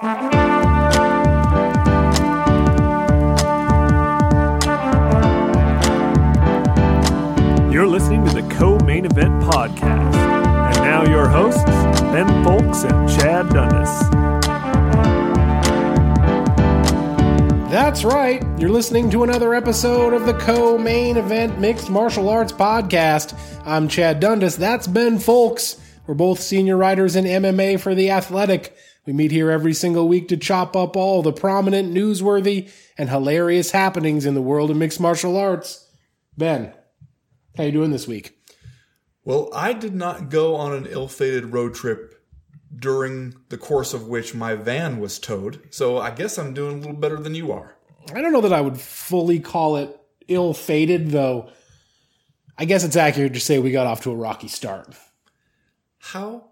You're listening to the Co Main Event Podcast. And now your hosts, Ben Fowlkes and Chad Dundas. That's right. You're listening to another episode of the Co Main Event Mixed Martial Arts Podcast. I'm Chad Dundas. That's Ben Fowlkes. We're both senior writers in MMA for The Athletic. We meet here every single week to chop up all the prominent, newsworthy, and hilarious happenings in the world of mixed martial arts. Ben, how you doing this week? Well, I did not go on an ill-fated road trip during the course of which my van was towed, so I guess I'm doing a little better than you are. I don't know that I would fully call it ill-fated, though. I guess it's accurate to say we got off to a rocky start. How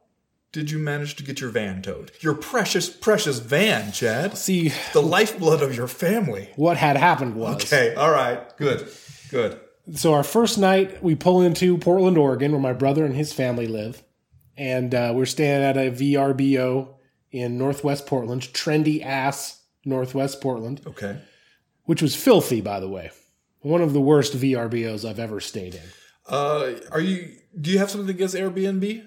did you manage to get your van towed? Your precious, precious van, Chad. See, The lifeblood of your family. what had happened was Okay, all right, good, good. so our first night we pull into Portland, Oregon, where my brother and his family live, and uh, we're staying at a VRBO in Northwest Portland, trendy ass Northwest Portland, Okay. which was filthy, by the way. One of the worst VRBOs I've ever stayed in. Uh, are you? Do you have something against Airbnb?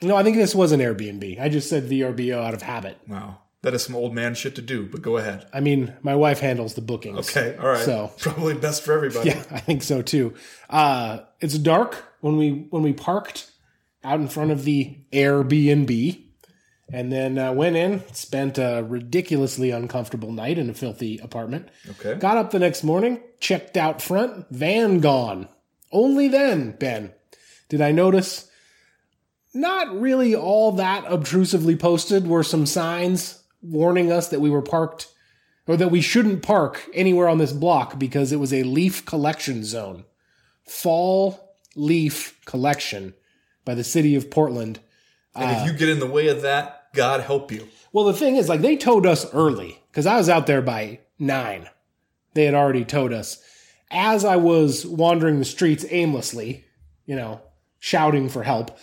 No, I think this was an Airbnb. I just said VRBO out of habit. Wow, that is some old man shit to do. But go ahead. I mean, my wife handles the bookings. Okay, all right. So probably best for everybody. Yeah, I think so too. Uh, it's dark when we when we parked out in front of the Airbnb, and then uh, went in, spent a ridiculously uncomfortable night in a filthy apartment. Okay. Got up the next morning, checked out front, van gone. Only then, Ben, did I notice. Not really all that obtrusively posted were some signs warning us that we were parked or that we shouldn't park anywhere on this block because it was a leaf collection zone. Fall leaf collection by the city of Portland. And if you get in the way of that, God help you. Well, the thing is, like, they towed us early because I was out there by nine. They had already towed us. As I was wandering the streets aimlessly, you know, shouting for help,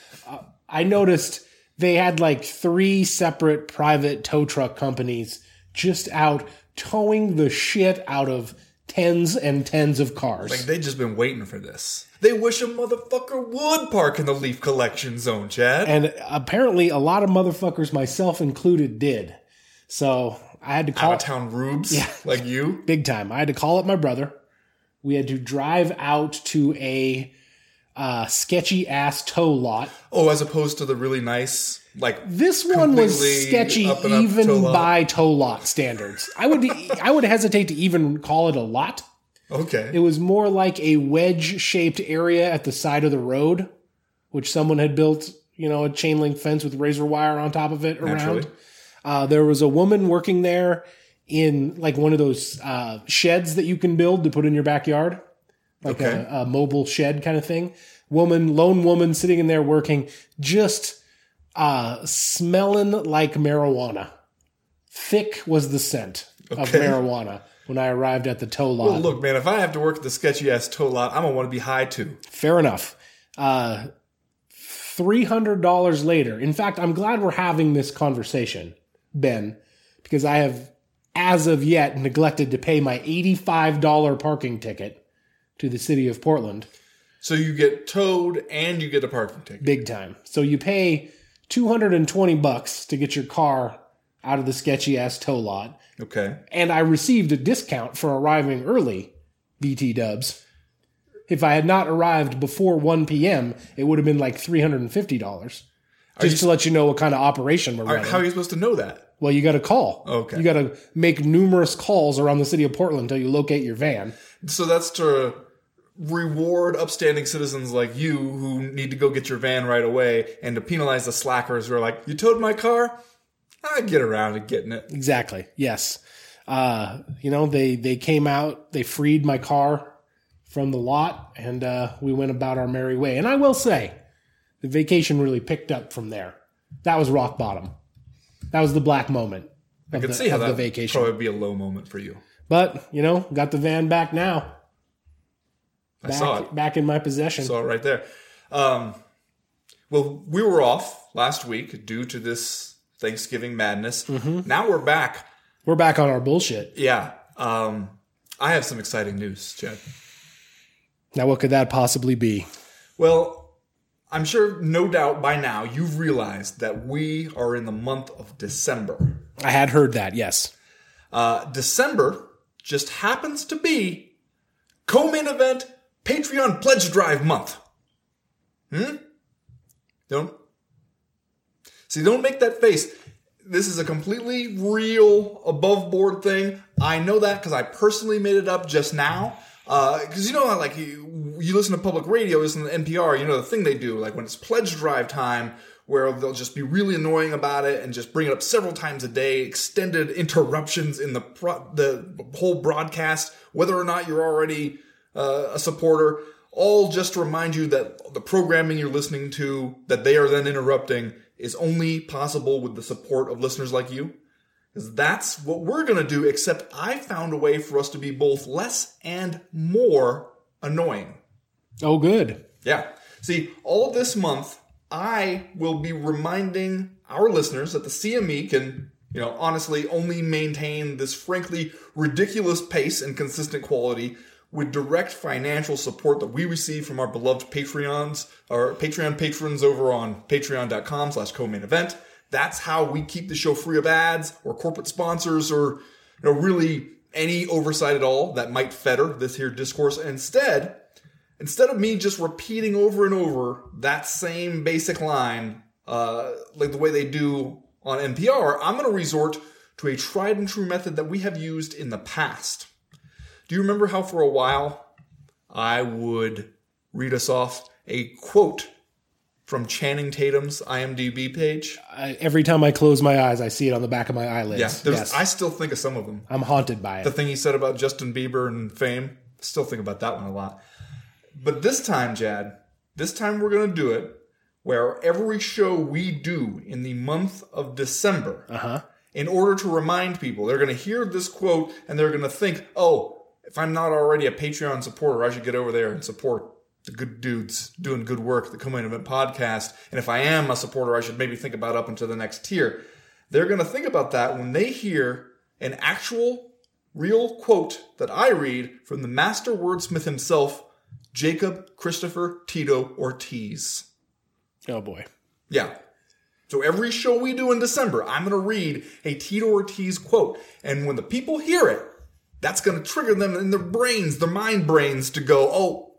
I noticed they had like three separate private tow truck companies just out towing the shit out of tens and tens of cars. Like they just been waiting for this. They wish a motherfucker would park in the leaf collection zone, Chad. and apparently, a lot of motherfuckers, myself included, did. So I had to call Out of town rubes yeah, like you. big time. I had to call up my brother. We had to drive out to a uh, sketchy ass tow lot. Oh, as opposed to the really nice, like This one was sketchy up up even by tow lot standards. I would I would hesitate to even call it a lot. okay, It was more like a wedge shaped area at the side of the road, which someone had built, you know, a chain link fence with razor wire on top of it around. Uh, there was a woman working there in like one of those uh, sheds that you can build to put in your backyard, like Okay. a, a mobile shed kind of thing. Woman, lone woman sitting in there working, just uh, smelling like marijuana. Thick was the scent of marijuana when I arrived at the tow lot. well, look, man, if I have to work at the sketchy ass tow lot, I'm gonna want to be high too. Fair enough. Uh, $300 later. In fact, I'm glad we're having this conversation, Ben, because I have, as of yet, neglected to pay my $85 parking ticket to the city of Portland. So you get towed and you get a parking ticket. Big time. So you pay 220 bucks to get your car out of the sketchy ass tow lot. Okay, And I received a discount for arriving early, BT dubs. If I had not arrived before 1 p.m., it would have been like $350. Just to let you know what kind of operation we're right, running. how are you supposed to know that? well, you got to call. Okay. You got to make numerous calls around the city of Portland until you locate your van. So that's to reward upstanding citizens like you who need to go get your van right away, and to penalize the slackers who are like, "You towed my car, I get around to getting it." Exactly. Yes. Uh, you know, they they came out, they freed my car from the lot, and uh, we went about our merry way. And I will say, the vacation really picked up from there. That was rock bottom. That was the black moment I can the, see how the that vacation. probably be a low moment for you. But you know, got the van back now. I saw Back, it. back in my possession. Saw it right there. Um, well, we were off last week due to this Thanksgiving madness. Mm-hmm. Now we're back. We're back on our bullshit. Yeah. Um, I have some exciting news, Chad. Now, what could that possibly be? Well, I'm sure, no doubt by now, you've realized that we are in the month of December. I had heard that, yes. Uh, December just happens to be co-main event Patreon pledge drive month. Hmm? Don't see. Don't make that face. This is a completely real, above board thing. I know that because I personally made it up just now. Because you know like you, you listen to public radio, listen to NPR. You know the thing they do, like when it's pledge drive time, where they'll just be really annoying about it and just bring it up several times a day, extended interruptions in the pro- the whole broadcast, whether or not you're already uh, a supporter, all just to remind you that the programming you're listening to that they are then interrupting is only possible with the support of listeners like you. Because that's what we're going to do, except I found a way for us to be both less and more annoying. Oh, good. Yeah. See, all this month, I will be reminding our listeners that the CME can, you know, honestly only maintain this frankly ridiculous pace and consistent quality with direct financial support that we receive from our beloved Patreons, our Patreon patrons over on patreon.com slash co-main event. That's how we keep the show free of ads or corporate sponsors or, you know, really any oversight at all that might fetter this here discourse. Instead, instead of me just repeating over and over that same basic line, uh, like the way they do on NPR, I'm going to resort to a tried and true method that we have used in the past. Do you remember how for a while I would read us off a quote from Channing Tatum's IMDb page? I, every time I close my eyes, I see it on the back of my eyelids. Yeah, yes. I still think of some of them. I'm haunted by it. The thing he said about Justin Bieber and fame, still think about that one a lot. But this time, Jad, this time we're going to do it where every show we do in the month of December, Uh-huh. in order to remind people, they're going to hear this quote and they're going to think, oh, if I'm not already a Patreon supporter, I should get over there and support the good dudes doing good work, the Co-Main Event podcast. And if I am a supporter, I should maybe think about up into the next tier. They're going to think about that when they hear an actual, real quote that I read from the master wordsmith himself, Jacob Christopher Tito Ortiz. Oh boy. Yeah. So every show we do in December, I'm going to read a Tito Ortiz quote. And when the people hear it, that's going to trigger them in their brains, their mind brains to go, oh,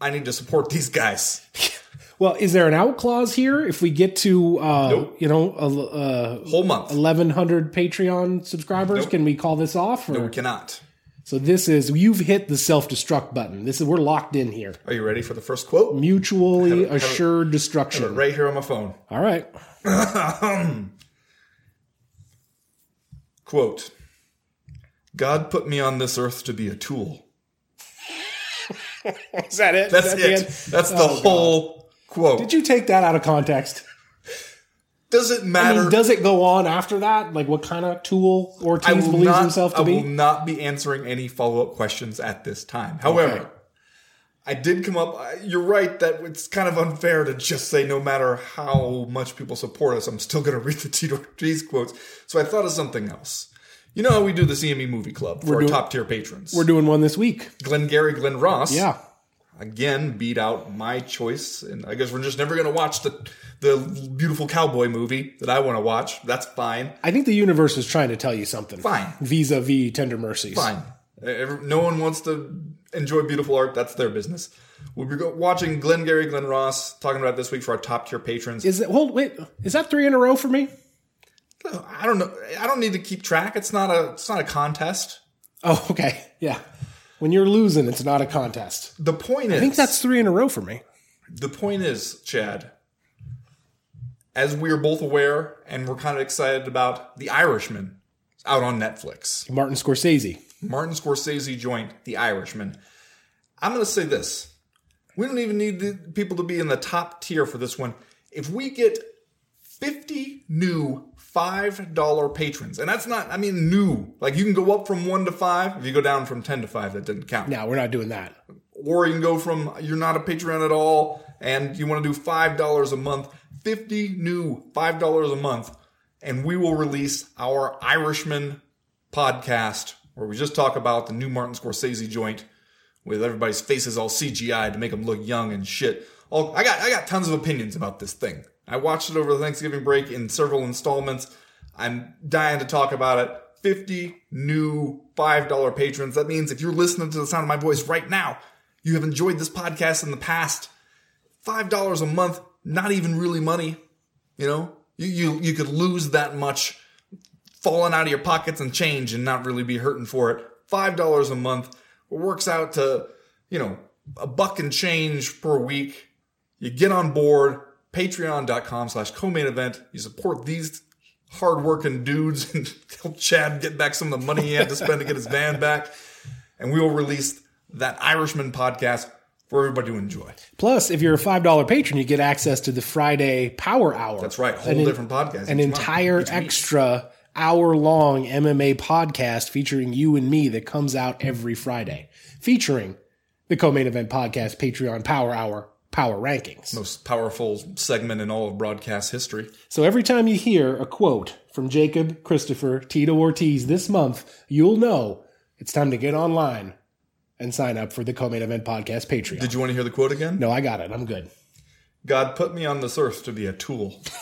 I need to support these guys. Well, is there an out clause here? If we get to, uh, Nope. you know, a uh, Whole month. 1,100 Patreon subscribers, Nope. can we call this off? Or? We cannot. So this is, you've hit the self destruct button. This is, we're locked in here. Are you ready for the first quote? Mutually have it- assured destruction. Right here on my phone. All right. Quote God put me on this earth to be a tool. Is that it? That's that the it. end? That's oh, the Oh, God. whole quote. Did you take that out of context? Does it I matter? mean, does it go on after that? Like what kind of tool I Ortiz will believes not, himself to I be? will not be answering any follow up questions at this time. However, Okay. I did come up. You're right that it's kind of unfair to just say no matter how much people support us, I'm still going to read the Tito Ortiz quotes. So I thought of something else. You know how we do the CME Movie Club for our doing- top tier patrons. We're doing one this week. Glengarry Glen Ross. Yeah. again beat out my choice and i guess we're just never going to watch the the beautiful cowboy movie that i want to watch that's fine I think the universe is trying to tell you something. Fine. Vis-a-vis Tender Mercies. fine no one wants to enjoy beautiful art that's their business we'll be watching Glengarry Glen Ross talking about this week for our top tier patrons Is it? Hold, wait. Is that three in a row for me? I don't know i don't need to keep track it's not a it's not a contest Oh, okay. Yeah. When you're losing, it's not a contest. the point is I think that's three in a row for me. the point is chad as we are both aware and we're kind of excited about the irishman out on netflix Martin Scorsese. Martin Scorsese joint, The Irishman. I'm going to say this. We don't even need the people to be in the top tier for this one. If we get 50 new $5 patrons, and that's not, I mean, new. Like you can go up from 1 to 5. If you go down from 10 to 5, that didn't count. No, we're not doing that. Or you can go from you're not a patron at all and you want to do $5 a month. 50 new $5 a month and we will release our Irishman podcast where we just talk about the new Martin Scorsese joint with everybody's faces all CGI to make them look young and shit. All, I got I got tons of opinions about this thing. I watched it over the Thanksgiving break in several installments. I'm dying to talk about it. 50 new $5 patrons. That means if you're listening to the sound of my voice right now, you have enjoyed this podcast in the past. $5 a month, not even really money. You know, you, you, you could lose that much falling out of your pockets and change and not really be hurting for it. $5 a month works out to, you know, a buck and change per week. You get on board, patreon.com slash co-main event. You support these hardworking dudes and help Chad get back some of the money he had to spend to get his van back. And we will release that Irishman podcast for everybody to enjoy. Plus, if you're a five dollar patron, you get access to the Friday Power Hour. That's right. Whole An- different podcast. An each month, entire extra hour long MMA podcast featuring you and me that comes out every Friday, featuring the co-main event podcast Patreon Power Hour Power Rankings. Most powerful segment in all of broadcast history. So every time you hear a quote from Jacob, Christopher, Tito Ortiz this month, you'll know it's time to get online and sign up for the co-main event podcast Patreon. Did you want to hear the quote again? no, I got it. I'm good. God put me on this earth to be a tool.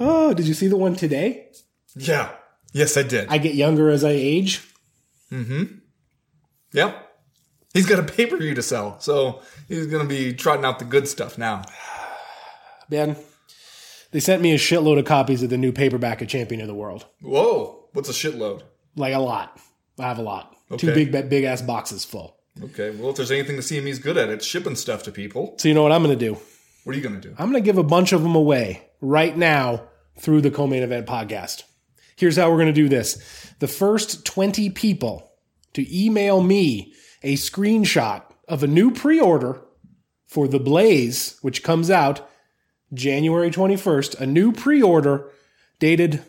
Oh, did you see the one today? Yeah. Yes, I did. I get younger as I age. Mm-hmm. Yep. He's got a pay per view to sell, so he's going to be trotting out the good stuff now. Man, they sent me a shitload of copies of the new paperback of Champion of the World. Whoa, what's a shitload? Like a lot. I have a lot. Two big, big ass boxes full. Okay, well, if there's anything the CME's good at, it's shipping stuff to people. So you know what I'm going to do? What are you going to do? I'm going to give a bunch of them away right now through the co-main event podcast. Here's how we're going to do this. The first 20 people to email me a screenshot of a new pre-order for The Blaze, which comes out January 21st, a new pre-order dated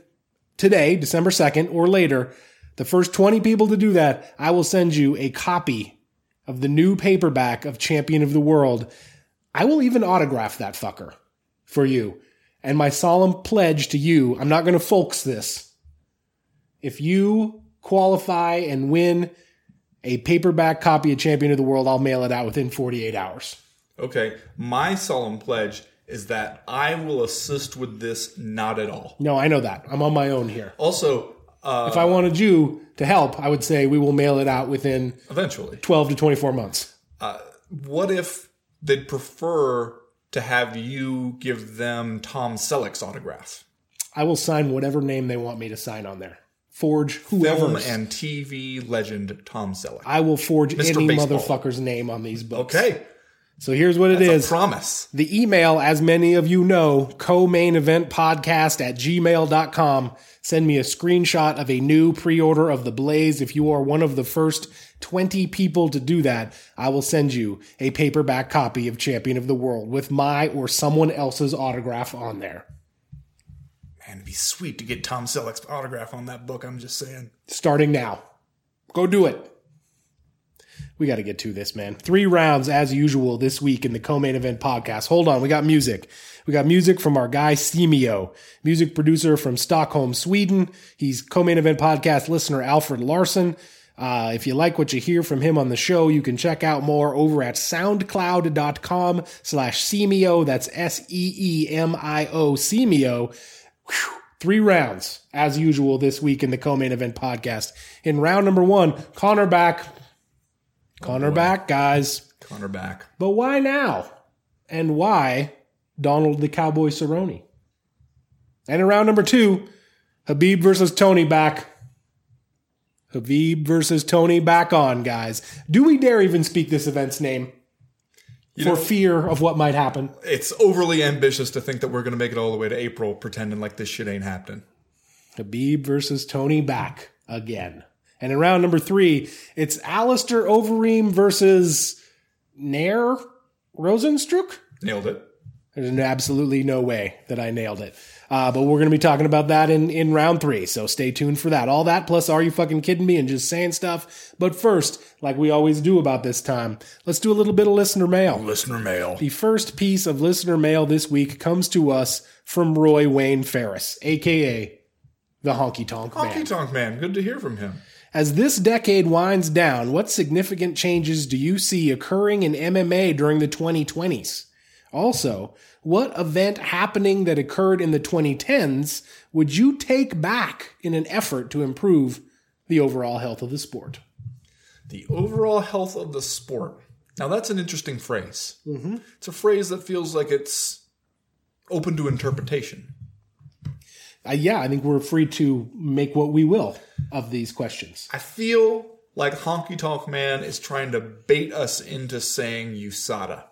today, December 2nd or later. The first 20 people to do that, I will send you a copy of the new paperback of Champion of the World. I will even autograph that fucker for you. And my solemn pledge to you, I'm not going to folks this. If you qualify and win a paperback copy of Champion of the World, I'll mail it out within 48 hours. Okay, my solemn pledge is that I will assist with this not at all. No, I know that. I'm on my own here. Also, uh, If I wanted you to help, I would say we will mail it out within eventually, 12 to 24 months. what if they'd prefer to have you give them Tom Selleck's autograph? I will sign whatever name they want me to sign on there. Forge whoever. And TV legend Tom Selleck. I will forge Mr. any Baseball. motherfucker's name on these books. Okay, So here's what it it's is. a promise. The email, as many of you know, co-main event podcast at gmail.com. Send me a screenshot of a new pre-order of the Blaze. If you are one of the first 20 people to do that, I will send you a paperback copy of Champion of the World with my or someone else's autograph on there. Man, it'd be sweet to get Tom Selleck's autograph on that book. I'm just saying. Starting now. Go do it. We got to get to this, man. Three rounds as usual this week in the co-main event podcast. Hold on, we got music. We got music from our guy Seemio, music producer from Stockholm, Sweden. He's co-main event podcast listener Alfred Larson. Uh, if you like what you hear from him on the show, you can check out more over at soundcloud.com slash Seemio. That's S-E-E-M-I-O Seemio. Whew. Three rounds, as usual, this week in the co-main event podcast. In round number one, Conor back. Conor oh, back, guys. Conor back. But why now? And why Donald the Cowboy Cerrone? And in round number two, Khabib versus Tony back. Khabib versus Tony back on, guys. Do we dare even speak this event's name? You for know- fear of what might happen. It's overly ambitious to think that we're going to make it all the way to April pretending like this shit ain't happening. Khabib versus Tony back again. And in round number three, it's Alistair Overeem versus Nair Rosenstruck. Nailed it. There's absolutely no way that I nailed it. Uh, but we're going to be talking about that in, in round three. So stay tuned for that. All that plus Are You Fucking Kidding Me and just saying stuff. But first, like we always do about this time, let's do a little bit of listener mail. Listener mail. The first piece of listener mail this week comes to us from Roy Wayne Farris, aka the Honky Tonk Man. Honky Tonk Man. Good to hear from him. As this decade winds down, what significant changes do you see occurring in MMA during the 2020s? Also, what event happening that occurred in the 2010s would you take back in an effort to improve the overall health of the sport? The overall health of the sport. Now, that's an interesting phrase. Mm-hmm. It's a phrase that feels like it's open to interpretation. Uh, yeah, I think we're free to make what we will of these questions. I feel like Honky Tonk Man is trying to bait us into saying USADA.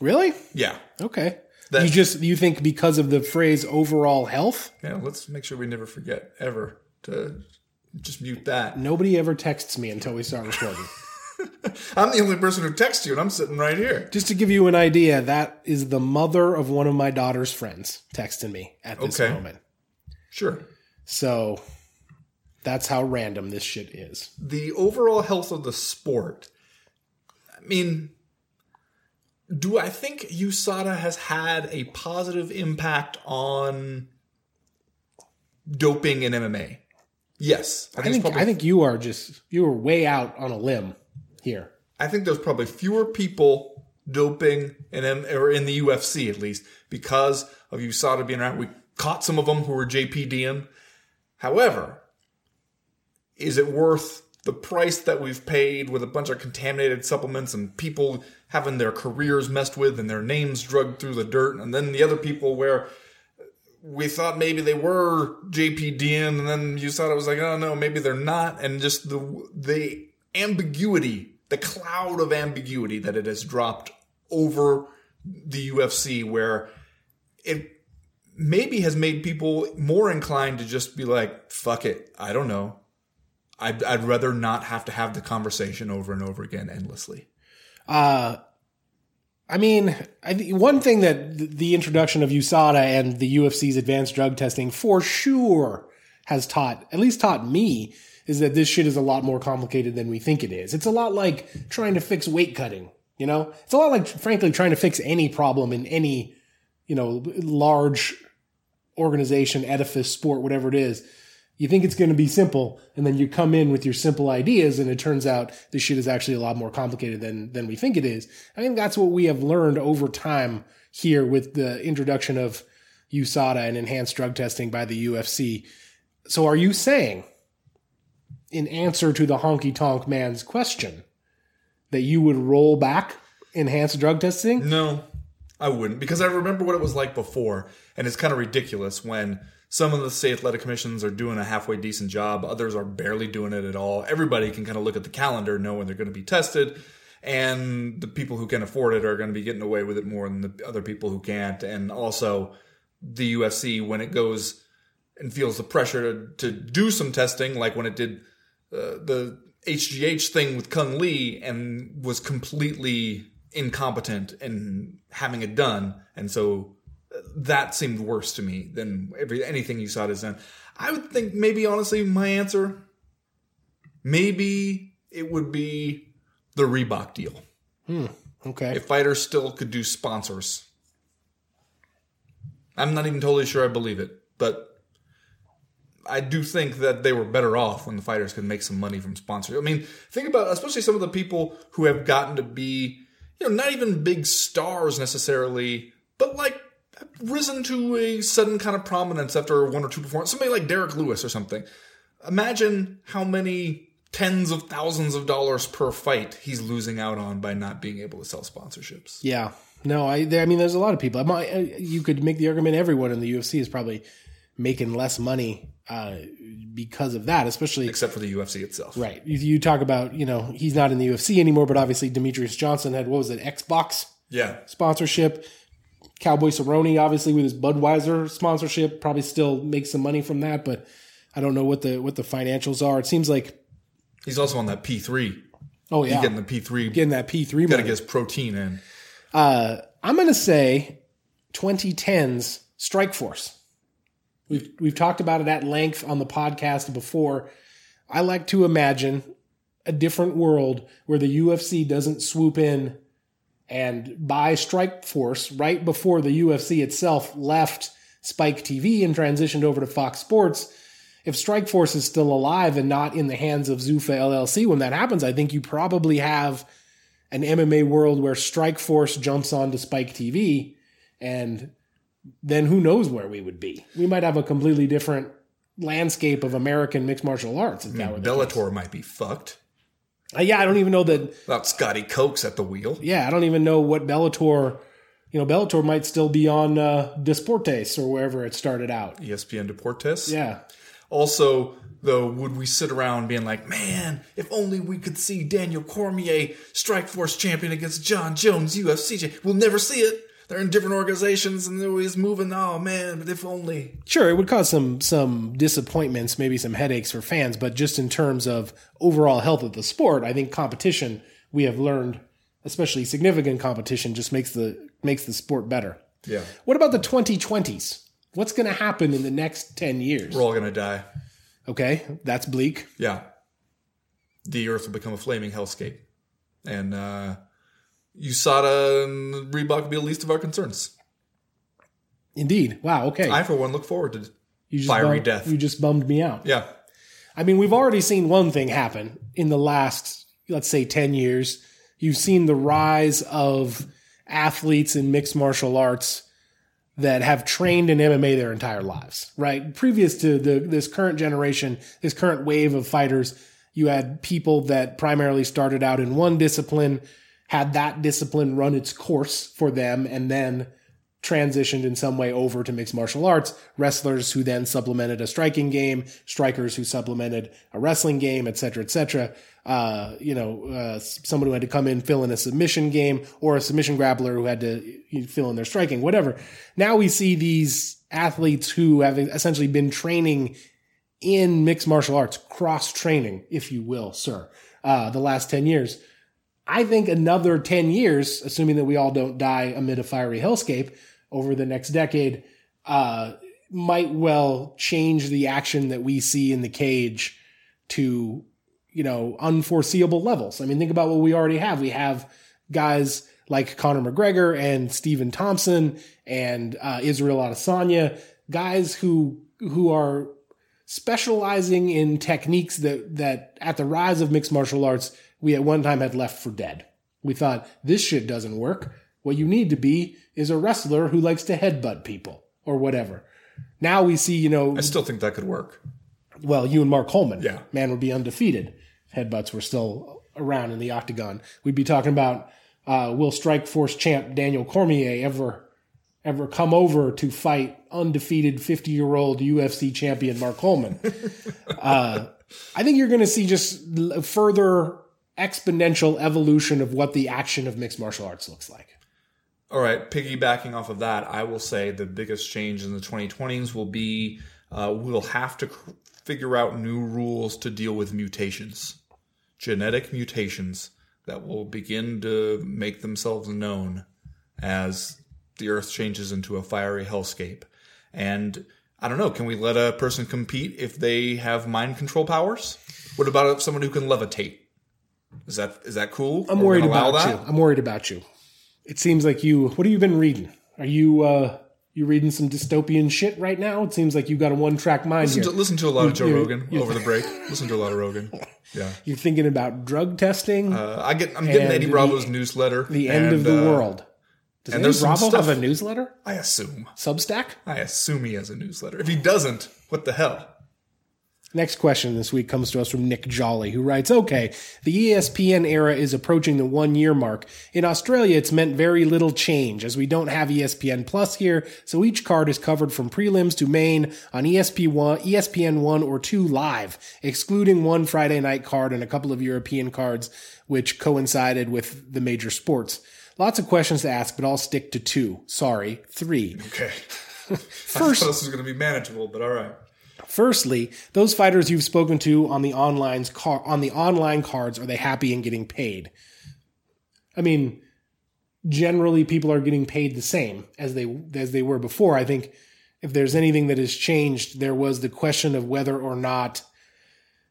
Really? Yeah. Okay. That- you just you think because of the phrase overall health? Yeah, let's make sure we never forget ever to just mute that. Nobody ever texts me until we start recording. I'm the only person who texts you, and I'm sitting right here. Just to give you an idea, that is the mother of one of my daughter's friends texting me at this Okay. moment. Sure. So that's how random this shit is. The overall health of the sport. I mean, do I think USADA has had a positive impact on doping in MMA? Yes, I it's think probably I think you are just you are way out on a limb here. I think there's probably fewer people doping in M- or in the UFC at least because of USADA being around. We caught some of them who were JPDing. However, is it worth the price that we've paid with a bunch of contaminated supplements and people having their careers messed with and their names drugged through the dirt, and then the other people where we thought maybe they were JPDN, and then USADA was like, oh no, maybe they're not, and just the the ambiguity, the cloud of ambiguity that it has dropped over the UFC, where it maybe has made people more inclined to just be like, fuck it, I don't know. I'd, I'd rather not have to have the conversation over and over again endlessly. Uh, I mean, I think one thing that th- the introduction of USADA and the UFC's advanced drug testing for sure has taught, at least taught me, is that this shit is a lot more complicated than we think it is. It's a lot like trying to fix weight cutting, you know? It's a lot like, frankly, trying to fix any problem in any, you know, large organization, edifice, sport, whatever it is. You think it's going to be simple, and then you come in with your simple ideas, and it turns out this shit is actually a lot more complicated than than we think it is. I think that's what we have learned over time here with the introduction of USADA and enhanced drug testing by the UFC. So, are you saying, in answer to the honky tonk man's question, that you would roll back enhanced drug testing? No, I wouldn't because I remember what it was like before, and it's kind of ridiculous when some of the state athletic commissions are doing a halfway decent job, others are barely doing it at all. Everybody can kind of look at the calendar, know when they're going to be tested, and the people who can afford it are going to be getting away with it more than the other people who can't. And also, the UFC when it goes and feels the pressure to, to do some testing, like when it did uh, the HGH thing with Cung Le and was completely incompetent in having it done, and so that seemed worse to me than every anything you saw as done. I would think maybe honestly my answer, maybe it would be the Reebok deal. Hmm, okay. If fighters still could do sponsors, I'm not even totally sure I believe it, but I do think that they were better off when the fighters could make some money from sponsors. I mean, think about especially some of the people who have gotten to be, you know, not even big stars necessarily, but like risen to a sudden kind of prominence after one or two performances. Somebody like Derrick Lewis or something. Imagine how many tens of thousands of dollars per fight he's losing out on by not being able to sell sponsorships. Yeah. No, I, I mean, there's a lot of people. Might, you could make the argument everyone in the UFC is probably making less money uh, because of that, especially Except for the UFC itself. right. You, you talk about, you know, he's not in the UFC anymore, but obviously Demetrious Johnson had what was it, Xbox Yeah. sponsorship. Cowboy Cerrone, obviously with his Budweiser sponsorship, probably still makes some money from that, but I don't know what the what the financials are. It seems like, He's also on that P3. oh yeah, He's getting the P3. getting that P three Got to get his protein in. Uh, I'm going to say 2010's Strikeforce. We've we've talked about it at length on the podcast before. I like to imagine a different world where the UFC doesn't swoop in and buy Strike Force right before the UFC itself left Spike TV and transitioned over to Fox Sports. If Strikeforce is still alive and not in the hands of Zuffa LLC when that happens, I think you probably have an MMA world where Strikeforce jumps onto Spike TV and then who knows where we would be. We might have a completely different landscape of American mixed martial arts if that mm, were the case. Bellator might be fucked Uh, yeah, I don't even know that without Scotty Cokes at the wheel. yeah, I don't even know what Bellator, you know, Bellator might still be on uh, Deportes or wherever it started out. ESPN Deportes. Yeah. Also, though, would we sit around being like, man, if only we could see Daniel Cormier, Strikeforce champion against Jon Jones, UFC champion. We'll never see it. They're in different organizations and they're always moving. Oh, man, but if only. Sure, it would cause some some disappointments, maybe some headaches for fans, but just in terms of overall health of the sport, I think competition we have learned, especially significant competition, just makes the makes the sport better. Yeah. What about the 2020s? What's going to happen in the next 10 years? We're all going to die. Okay, that's bleak. Yeah. The earth will become a flaming hellscape. And uh, USADA and Reebok will be the least of our concerns. Indeed. Wow, okay. I, for one, look forward to you just fiery bummed, death. You just bummed me out. Yeah. I mean, we've already seen one thing happen in the last, let's say, 10 years. You've seen the rise of athletes in mixed martial arts that have trained in MMA their entire lives, right? Previous to the, this current generation, this current wave of fighters, you had people that primarily started out in one discipline, had that discipline run its course for them, and then transitioned in some way over to mixed martial arts, wrestlers who then supplemented a striking game, strikers who supplemented a wrestling game, et cetera, et cetera. Uh, you know, uh, someone who had to come in, fill in a submission game, or a submission grappler who had to fill in their striking, whatever. Now we see these athletes who have essentially been training in mixed martial arts, cross training, if you will, sir, uh, the last 10 years. I think another 10 years, assuming that we all don't die amid a fiery hellscape over the next decade, uh, might well change the action that we see in the cage to, you know, unforeseeable levels. I mean, think about what we already have. We have guys like Conor McGregor and Stephen Thompson and uh, Israel Adesanya, guys who who are specializing in techniques that that at the rise of mixed martial arts we at one time had left for dead. We thought this shit doesn't work. What you need to be is a wrestler who likes to headbutt people or whatever. Now we see, you know, I still think that could work. well, you and Mark Coleman, Yeah. man would be undefeated. Headbutts were still around in the octagon. We'd be talking about uh, will Strikeforce champ Daniel Cormier ever ever come over to fight undefeated 50 year old UFC champion Mark Coleman? uh, I think you're going to see just further exponential evolution of what the action of mixed martial arts looks like. All right, piggybacking off of that, I will say the biggest change in the 2020s will be uh, we'll have to figure out new rules to deal with mutations, genetic mutations that will begin to make themselves known as the Earth changes into a fiery hellscape. And I don't know, can we let a person compete if they have mind control powers? What about someone who can levitate? Is that is that cool? I'm Are worried about you. I'm worried about you. It seems like you. What have you been reading? Are you uh you reading some dystopian shit right now? It seems like you've got a one track mind Listen to, listen to a lot of Joe you- Rogan you- over the break. Listen to a lot of Rogan. Yeah, You're thinking about drug testing, uh, I get. I'm getting And Eddie the- Bravo's newsletter. the end of the uh, world. Does and Eddie Bravo stuff- have a newsletter? I assume. Substack? I assume he has a newsletter. If he doesn't, what the hell? Next question this week comes to us from Nick Jolly, who writes, Okay, the ESPN era is approaching the one year mark. In Australia, it's meant very little change as we don't have ESPN Plus here, so each card is covered from prelims to main on E ESP1, ESPN 1 or 2 live, excluding one Friday night card and a couple of European cards, which coincided with the major sports. Lots of questions to ask, but I'll stick to two. Sorry, three. Okay. First, I thought this was going to be manageable, but all right. Firstly, those fighters you've spoken to on the online car on the online cards are they happy and getting paid? I mean, generally people are getting paid the same as they as they were before. I think if there's anything that has changed, there was the question of whether or not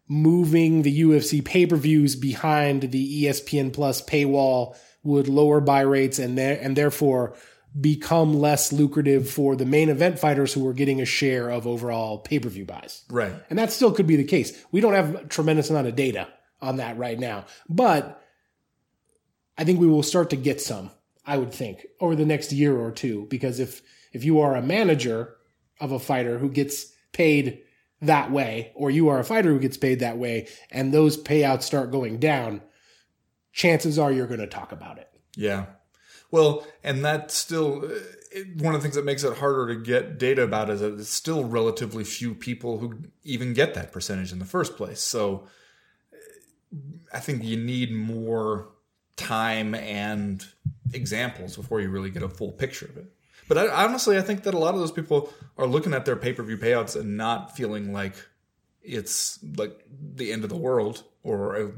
moving the UFC pay per views behind the ESPN Plus paywall would lower buy rates and there and therefore become less lucrative for the main event fighters who are getting a share of overall pay per view buys. Right. And that still could be the case. We don't have a tremendous amount of data on that right now, but I think we will start to get some. I would think over the next year or two, because if if you are a manager of a fighter who gets paid that way, or you are a fighter who gets paid that way, and those payouts start going down, chances are you're going to talk about it. Yeah. Well, and that's still uh, one of the things that makes it harder to get data about is that it's still relatively few people who even get that percentage in the first place. So uh, I think you need more time and examples before you really get a full picture of it. But I, honestly, I think that a lot of those people are looking at their pay per view payouts and not feeling like it's like the end of the world or a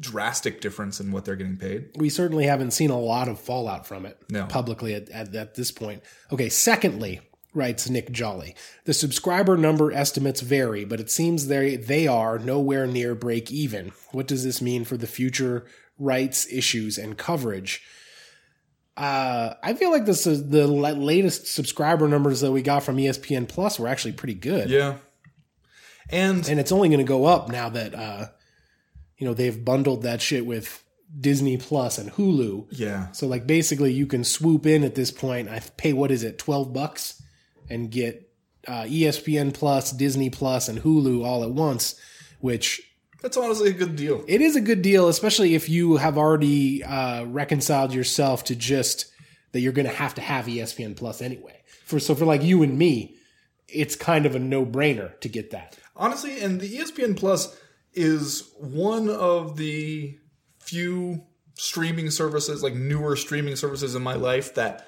drastic difference in what they're getting paid. We certainly haven't seen a lot of fallout from it No. publicly at, at, at this point. Okay, secondly, writes Nick Jolly, the subscriber number estimates vary, but it seems they they are nowhere near break even. What does this mean for the future rights issues and coverage? Uh, I feel like this is the latest subscriber numbers that we got from ESPN Plus were actually pretty good. Yeah. And, and it's only going to go up now that uh, you know they've bundled that shit with Disney Plus and Hulu. yeah. So like basically you can swoop in at this point. I pay what is it, twelve bucks, and get uh, ESPN Plus, Disney Plus, and Hulu all at once, which That's honestly a good deal. it is a good deal, especially if you have already uh, reconciled yourself to just that you're going to have to have ESPN Plus anyway. For so for like you and me, it's kind of a no brainer to get that. Honestly, and the ESPN Plus is one of the few streaming services, like newer streaming services in my life that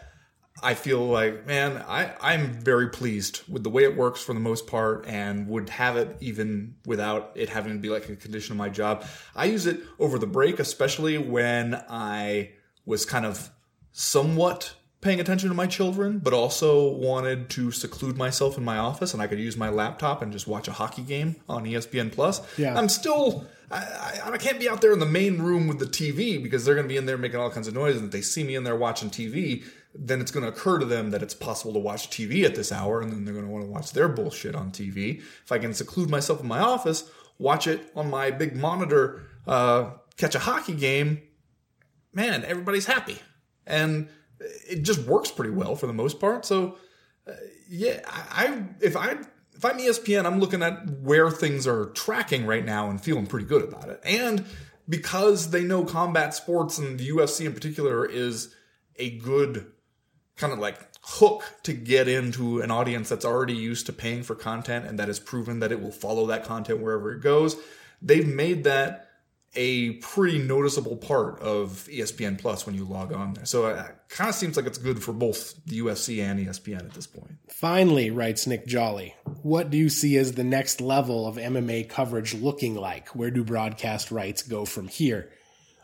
I feel like, man, I, I'm very pleased with the way it works for the most part and would have it even without it having to be like a condition of my job. I use it over the break, especially when I was kind of somewhat paying attention to my children, but also wanted to seclude myself in my office and I could use my laptop and just watch a hockey game on ESPN Plus. Yeah. I'm still I, I, I can't be out there in the main room with the TV because they're going to be in there making all kinds of noise. And if they see me in there watching TV, then it's going to occur to them that it's possible to watch TV at this hour, and then they're going to want to watch their bullshit on TV. If I can seclude myself in my office, watch it on my big monitor, uh, catch a hockey game, man, everybody's happy, and it just works pretty well for the most part. So, uh, yeah, I, I if I if I'm ESPN, I'm looking at where things are tracking right now and feeling pretty good about it. And because they know combat sports and the UFC in particular is a good kind of like hook to get into an audience that's already used to paying for content and that has proven that it will follow that content wherever it goes, they've made that a pretty noticeable part of ESPN Plus when you log on there. So uh, it kind of seems like it's good for both the UFC and ESPN at this point. Finally, writes Nick Jolly, what do you see as the next level of MMA coverage looking like? Where do broadcast rights go from here?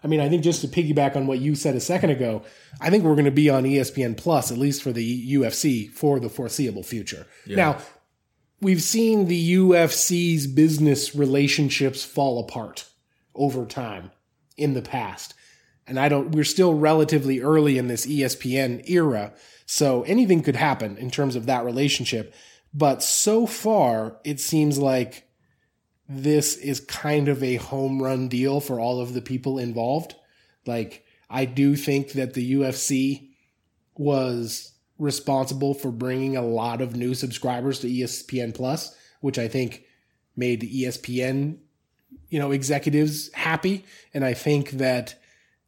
I mean, I think just to piggyback on what you said a second ago, I think we're going to be on ESPN Plus, at least for the UFC, for the foreseeable future. Now, we've seen the UFC's business relationships fall apart over time in the past. And I don't, we're still relatively early in this ESPN era. So anything could happen in terms of that relationship. But so far, it seems like this is kind of a home run deal for all of the people involved. Like, I do think that the UFC was responsible for bringing a lot of new subscribers to ESPN Plus, which I think made ESPN, you know, executives happy. And I think that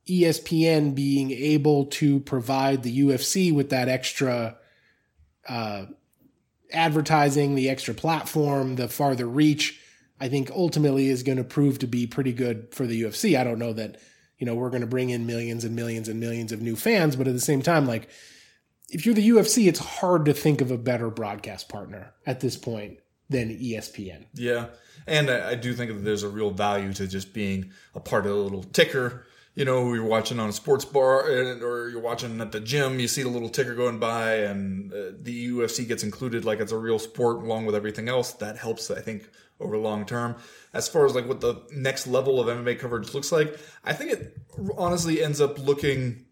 ESPN being able to provide the UFC with that extra uh, advertising, the extra platform, the farther reach, I think ultimately is going to prove to be pretty good for the UFC. I don't know that, you know, we're going to bring in millions and millions and millions of new fans, but at the same time, like, if you're the UFC, it's hard to think of a better broadcast partner at this point than ESPN. Yeah. And I, I do think that there's a real value to just being a part of a little ticker, you know, you're watching on a sports bar or you're watching at the gym, you see the little ticker going by and uh, the UFC gets included like it's a real sport along with everything else. That helps, I think, over long term. As far as like what the next level of MMA coverage looks like, I think it honestly ends up looking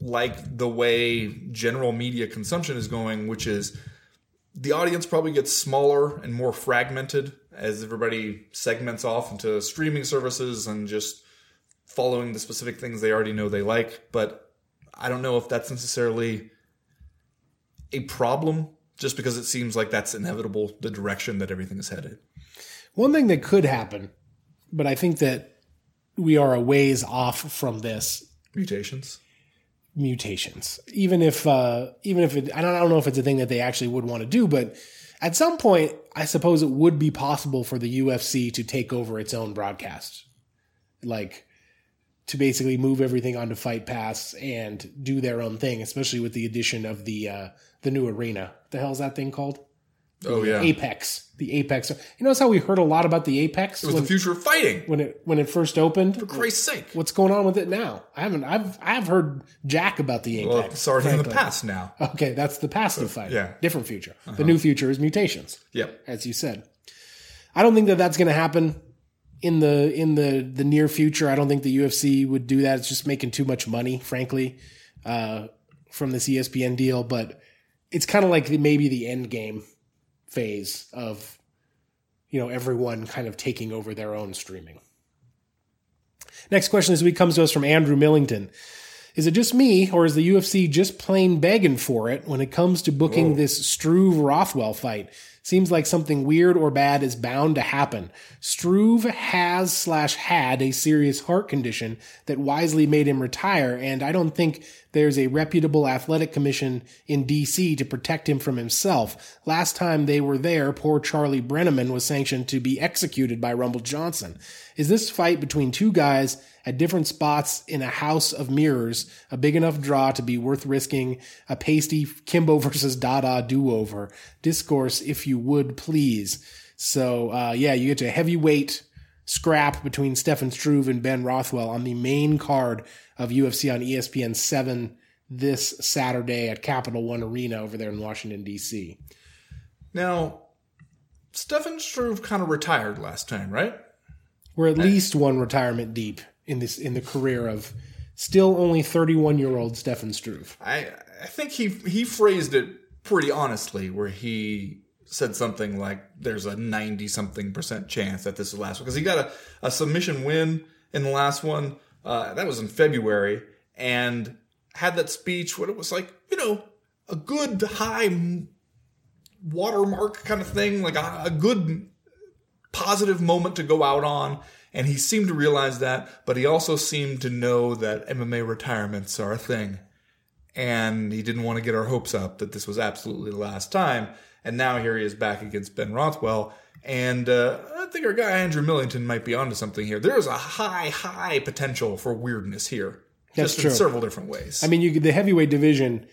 like the way general media consumption is going, which is the audience probably gets smaller and more fragmented as everybody segments off into streaming services and just following the specific things they already know they like. But I don't know if that's necessarily a problem just because it seems like that's inevitable, the direction that everything is headed. One thing that could happen, but I think that we are a ways off from this Mutations. Mutations. Even if, uh, even if it, I don't, I don't know if it's a thing that they actually would want to do, but at some point, I suppose it would be possible for the UFC to take over its own broadcast, like to basically move everything onto Fight Pass and do their own thing, especially with the addition of the uh, the new arena. What the hell is that thing called? Oh, yeah. Apex. The Apex. You notice how we heard a lot about the Apex It was when, the future of fighting. when it when it first opened. For Christ's sake. What's going on with it now? I haven't. I've I've heard Jack about the Apex. Well, it's already in the past now. Okay, that's the past of fight. yeah. different future. The new future is mutations, Yep. as you said. I don't think that that's going to happen in the in the the near future. I don't think the UFC would do that. It's just making too much money, frankly, uh, from this ESPN deal. But it's kind of like maybe the end game phase of you know everyone kind of taking over their own streaming. Next question this week comes to us from Andrew Millington. Is it just me, or is the UFC just plain begging for it when it comes to booking this Struve Rothwell fight? Seems like something weird or bad is bound to happen. Struve has slash had a serious heart condition that wisely made him retire, and I don't think there's a reputable athletic commission in DC to protect him from himself. Last time they were there, poor Charlie Brenneman was sanctioned to be executed by Rumble Johnson. Is this fight between two guys at different spots in a house of mirrors a big enough draw to be worth risking a pasty Kimbo versus Dada do-over? Discourse, if you would, please. So, uh, yeah, you get to a heavyweight scrap between Stefan Struve and Ben Rothwell on the main card of UFC on ESPN 7 this Saturday at Capital One Arena over there in Washington, D.C. Now, Stefan Struve kind of retired last time, right? We're at least one retirement deep in this in the career of still only 31 year old Stefan Struve. I I think he he phrased it pretty honestly, where he said something like, "There's a ninety something percent chance that this is the last one," because he got a, a submission win in the last one. Uh, that was in February, and had that speech. What it was like, you know, a good high watermark kind of thing, like a, a good positive moment to go out on. And he seemed to realize that, but he also seemed to know that MMA retirements are a thing and he didn't want to get our hopes up that this was absolutely the last time. And now here he is back against Ben Rothwell. And uh, I think our guy Andrew Millington might be onto something here. There is a high, high potential for weirdness here, That's just true. in several different ways. I mean, you the heavyweight division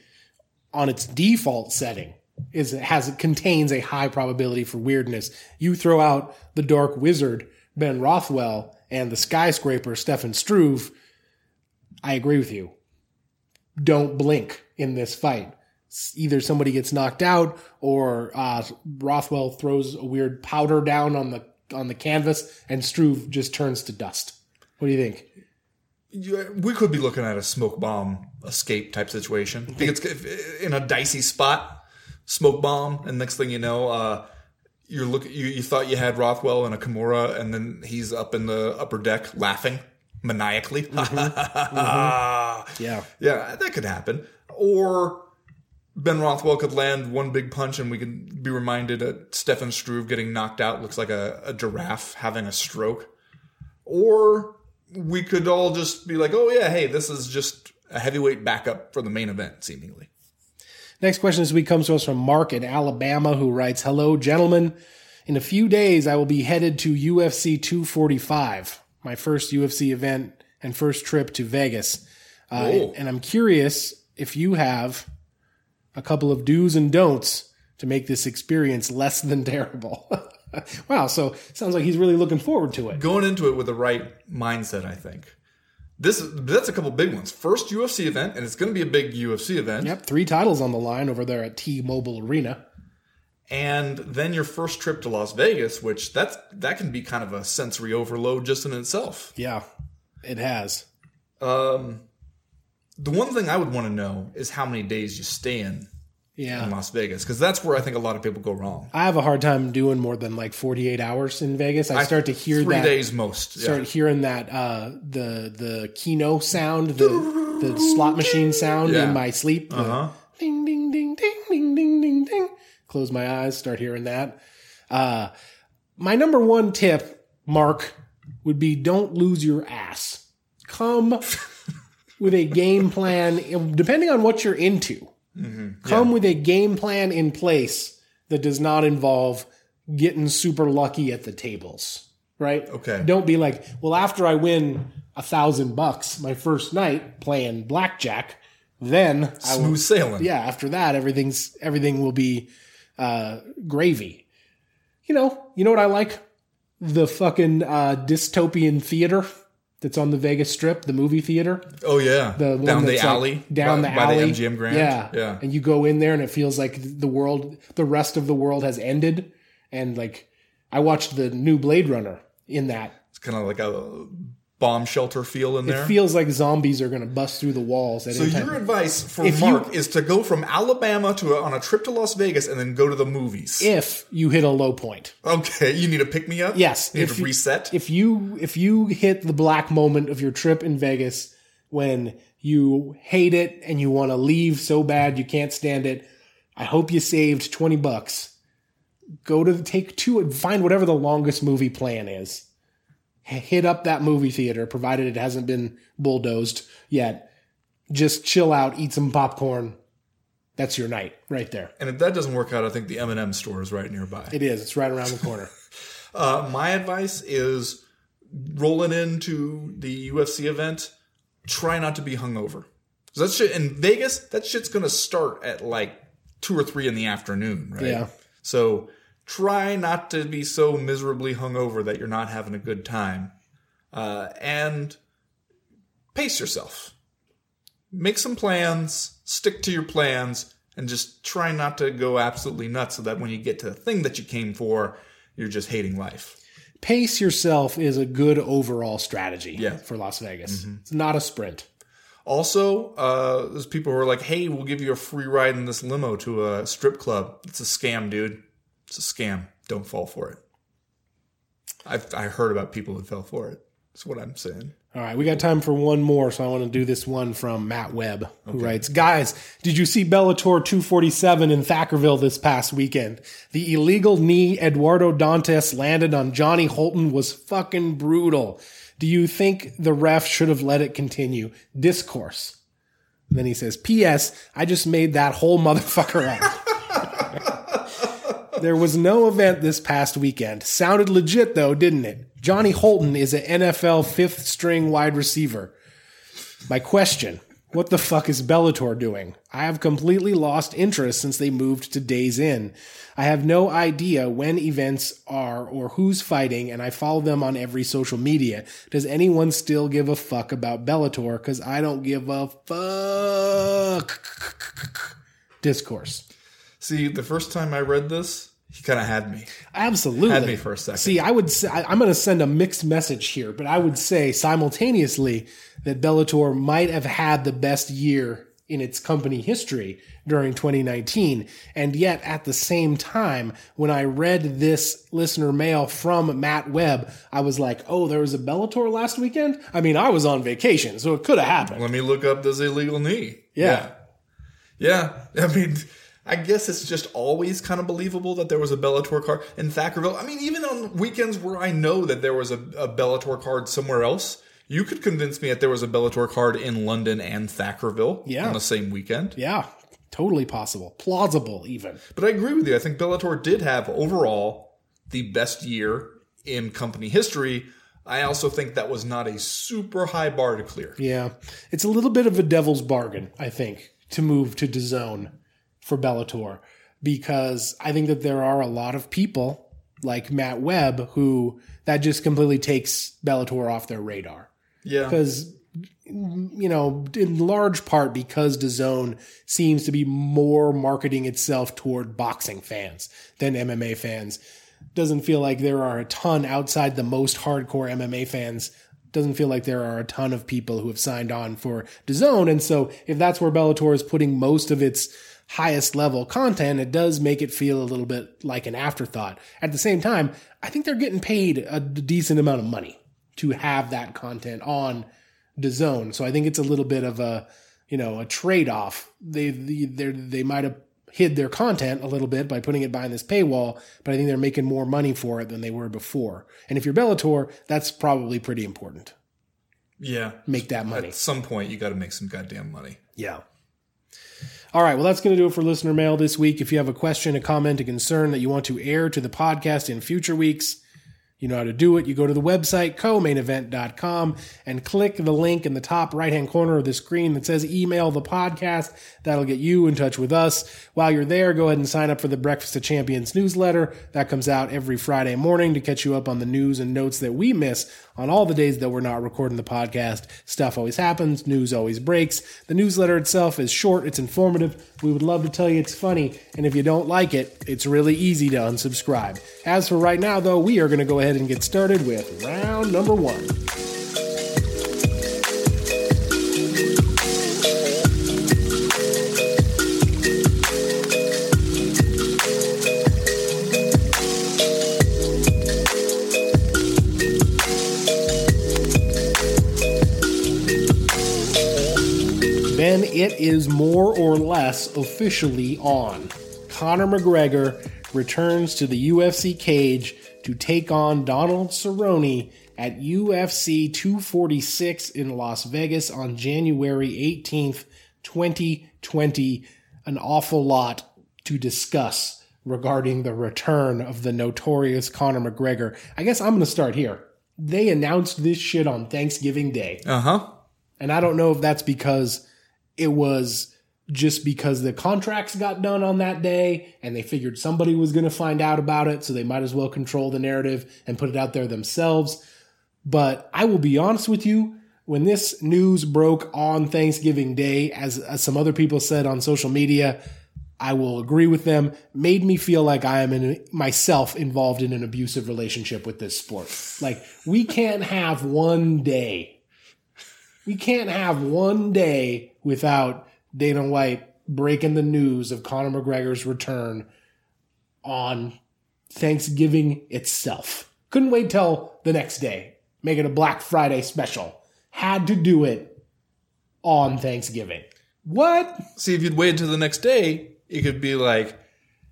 on its default setting is has contains a high probability for weirdness. You throw out the Dark Wizard Ben Rothwell and the skyscraper Stefan Struve. I agree with you. Don't blink in this fight. Either somebody gets knocked out, or uh, Rothwell throws a weird powder down on the on the canvas, and Struve just turns to dust. What do you think? You- we could be looking at a smoke bomb escape type situation. I think it's in a dicey spot, smoke bomb, and next thing you know, uh, you're look you, you thought you had Rothwell and a Kimura, and then he's up in the upper deck laughing maniacally. Yeah. Yeah, that could happen. Or Ben Rothwell could land one big punch and we could be reminded that Stefan Struve getting knocked out looks like a, a giraffe having a stroke. Or we could all just be like, oh, yeah, hey, this is just a heavyweight backup for the main event, seemingly. Next question this week comes to us from Mark in Alabama, who writes, "Hello, gentlemen. In a few days, I will be headed to UFC 245, my first UFC event and first trip to Vegas. Uh, and I'm curious if you have a couple of do's and don'ts to make this experience less than terrible." wow, so sounds like he's really looking forward to it. Going into it with the right mindset, I think. this is that's a couple big ones. First UFC event, and it's going to be a big UFC event. Yep, three titles on the line over there at T-Mobile Arena. And then your first trip to Las Vegas, which that's that can be kind of a sensory overload just in itself. Yeah, it has. Um, the one thing I would want to know is how many days you stay in Yeah. in Las Vegas, because that's where I think a lot of people go wrong. I have a hard time doing more than like 48 hours in Vegas. I start to hear three that days most. Yeah. start hearing that uh the the keno sound, the the slot machine sound Yeah. in my sleep. Uh-huh. Ding ding ding ding ding ding ding ding. Close my eyes, start hearing that. Uh my number one tip, Mark, would be don't lose your ass. Come with a game plan, depending on what you're into. Come with a game plan in place that does not involve getting super lucky at the tables, right? Okay. Don't be like, well, after I win a thousand bucks my first night playing blackjack, then I will Smooth sailing. yeah, after that, everything's everything will be uh, gravy. You know, you know what I like? The fucking uh, dystopian theater that's on the Vegas Strip, the movie theater. Oh yeah. The one down the that's, like, alley. down by, the by alley, the MGM Grand. Yeah, Yeah. And you go in there, and it feels like the world, the rest of the world has ended. And like, I watched the new Blade Runner in that. It's kind of like a bomb shelter feel in there. It feels like zombies are going to bust through the walls at so any time. your advice for If you- Mark is to go from Alabama to a, on a trip to Las Vegas and then go to the movies. if you hit a low point. okay, you need to pick me up. Yes, you need if to you- reset. If you if you hit the black moment of your trip in Vegas when you hate it and you want to leave so bad you can't stand it, I hope you saved 20 bucks. Go to take two and find whatever the longest movie plan is. Hit up that movie theater provided it hasn't been bulldozed yet. Just chill out, eat some popcorn. That's your night right there. and if that doesn't work out, I think the M&M store is right nearby. It is. It's right around the corner. Uh, my advice is rolling into the UFC event. Try not to be hungover. 'Cause That shit in Vegas. That shit's gonna start at like two or three in the afternoon, right? Yeah. So try not to be so miserably hungover that you're not having a good time, uh, and pace yourself. Make some plans. Stick to your plans. And just try not to go absolutely nuts so that when you get to the thing that you came for, you're just hating life. pace yourself is a good overall strategy Yeah. for Las Vegas. It's not a sprint. Also, uh, there's people who are like, "Hey, we'll give you a free ride in this limo to a strip club." It's a scam, dude. It's a scam. Don't fall for it. I've I heard about people who fell for it. That's what I'm saying. All right, we got time for one more, so I want to do this one from Matt Webb, who writes, "Guys, did you see Bellator 247 in Thackerville this past weekend? The illegal knee Eduardo Dantas landed on Johnny Holton was fucking brutal. Do you think the ref should have let it continue? Discourse." And then he says, "P.S. I just made that whole motherfucker up." There was no event this past weekend. Sounded legit though, didn't it? Johnny Holton is an NFL fifth string wide receiver. My question What the fuck is Bellator doing? I have completely lost interest since they moved to DAZN. I have no idea when events are or who's fighting, and I follow them on every social media. Does anyone still give a fuck about Bellator? Because I don't give a fuck. Discourse. See, the first time I read this, he kind of had me. Absolutely. Had me for a second. See, I would say, I, I'm going to send a mixed message here, but I would say simultaneously that Bellator might have had the best year in its company history during 2019. And yet at the same time, when I read this listener mail from Matt Webb, I was like, oh, there was a Bellator last weekend? I mean, I was on vacation, so it could have happened. Let me look up this illegal knee. Yeah. Yeah. I mean, I guess it's just always kind of believable that there was a Bellator card in Thackerville. I mean, even on weekends where I know that there was a, a Bellator card somewhere else, you could convince me that there was a Bellator card in London and Thackerville Yeah. on the same weekend. Yeah, totally possible. Plausible, even. But I agree with you. I think Bellator did have overall the best year in company history. I also think that was not a super high bar to clear. Yeah. It's a little bit of a devil's bargain, I think, to move to DAZN for Bellator because I think that there are a lot of people like Matt Webb who that just completely takes Bellator off their radar. Yeah. Because you know, in large part because DAZN seems to be more marketing itself toward boxing fans than MMA fans. Doesn't feel like there are a ton outside the most hardcore MMA fans. Doesn't feel like there are a ton of people who have signed on for DAZN. And so if that's where Bellator is putting most of its highest level content, it does make it feel a little bit like an afterthought. At the same time, I think they're getting paid a decent amount of money to have that content on DAZN. So I think it's a little bit of a, you know, a trade off. They, they, they might have hid their content a little bit by putting it behind this paywall, but I think they're making more money for it than they were before. And if you're Bellator, that's probably pretty important. Yeah. Make that money. At some point, you got to make some goddamn money. Yeah. All right, well, that's going to do it for listener mail this week. If you have a question, a comment, a concern that you want to air to the podcast in future weeks, you know how to do it. You go to the website, co-mainevent.com, and click the link in the top right hand corner of the screen that says email the podcast. That'll get you in touch with us. While you're there, go ahead and sign up for the Breakfast of Champions newsletter. That comes out every Friday morning to catch you up on the news and notes that we miss on all the days that we're not recording the podcast. Stuff always happens, news always breaks. The newsletter itself is short, it's informative. We would love to tell you it's funny, and if you don't like it, it's really easy to unsubscribe. As for right now, though, we are going to go ahead and get started with round number one. Then it is more or less officially on. Conor McGregor returns to the UFC cage to take on Donald Cerrone at UFC 246 in Las Vegas on January 18th, 2020. An awful lot to discuss regarding the return of the notorious Conor McGregor. I guess I'm going to start here. They announced this shit on Thanksgiving Day. Uh huh. And I don't know if that's because it was just because the contracts got done on that day and they figured somebody was going to find out about it. So they might as well control the narrative and put it out there themselves. But I will be honest with you. When this news broke on Thanksgiving Day, as, as some other people said on social media, I will agree with them, made me feel like I am in myself involved in an abusive relationship with this sport. Like we can't have one day. We can't have one day without Dana White breaking the news of Conor McGregor's return on Thanksgiving itself. Couldn't wait till the next day. Make it a Black Friday special. Had to do it on Thanksgiving. What? See, if you'd waited till the next day, it could be like,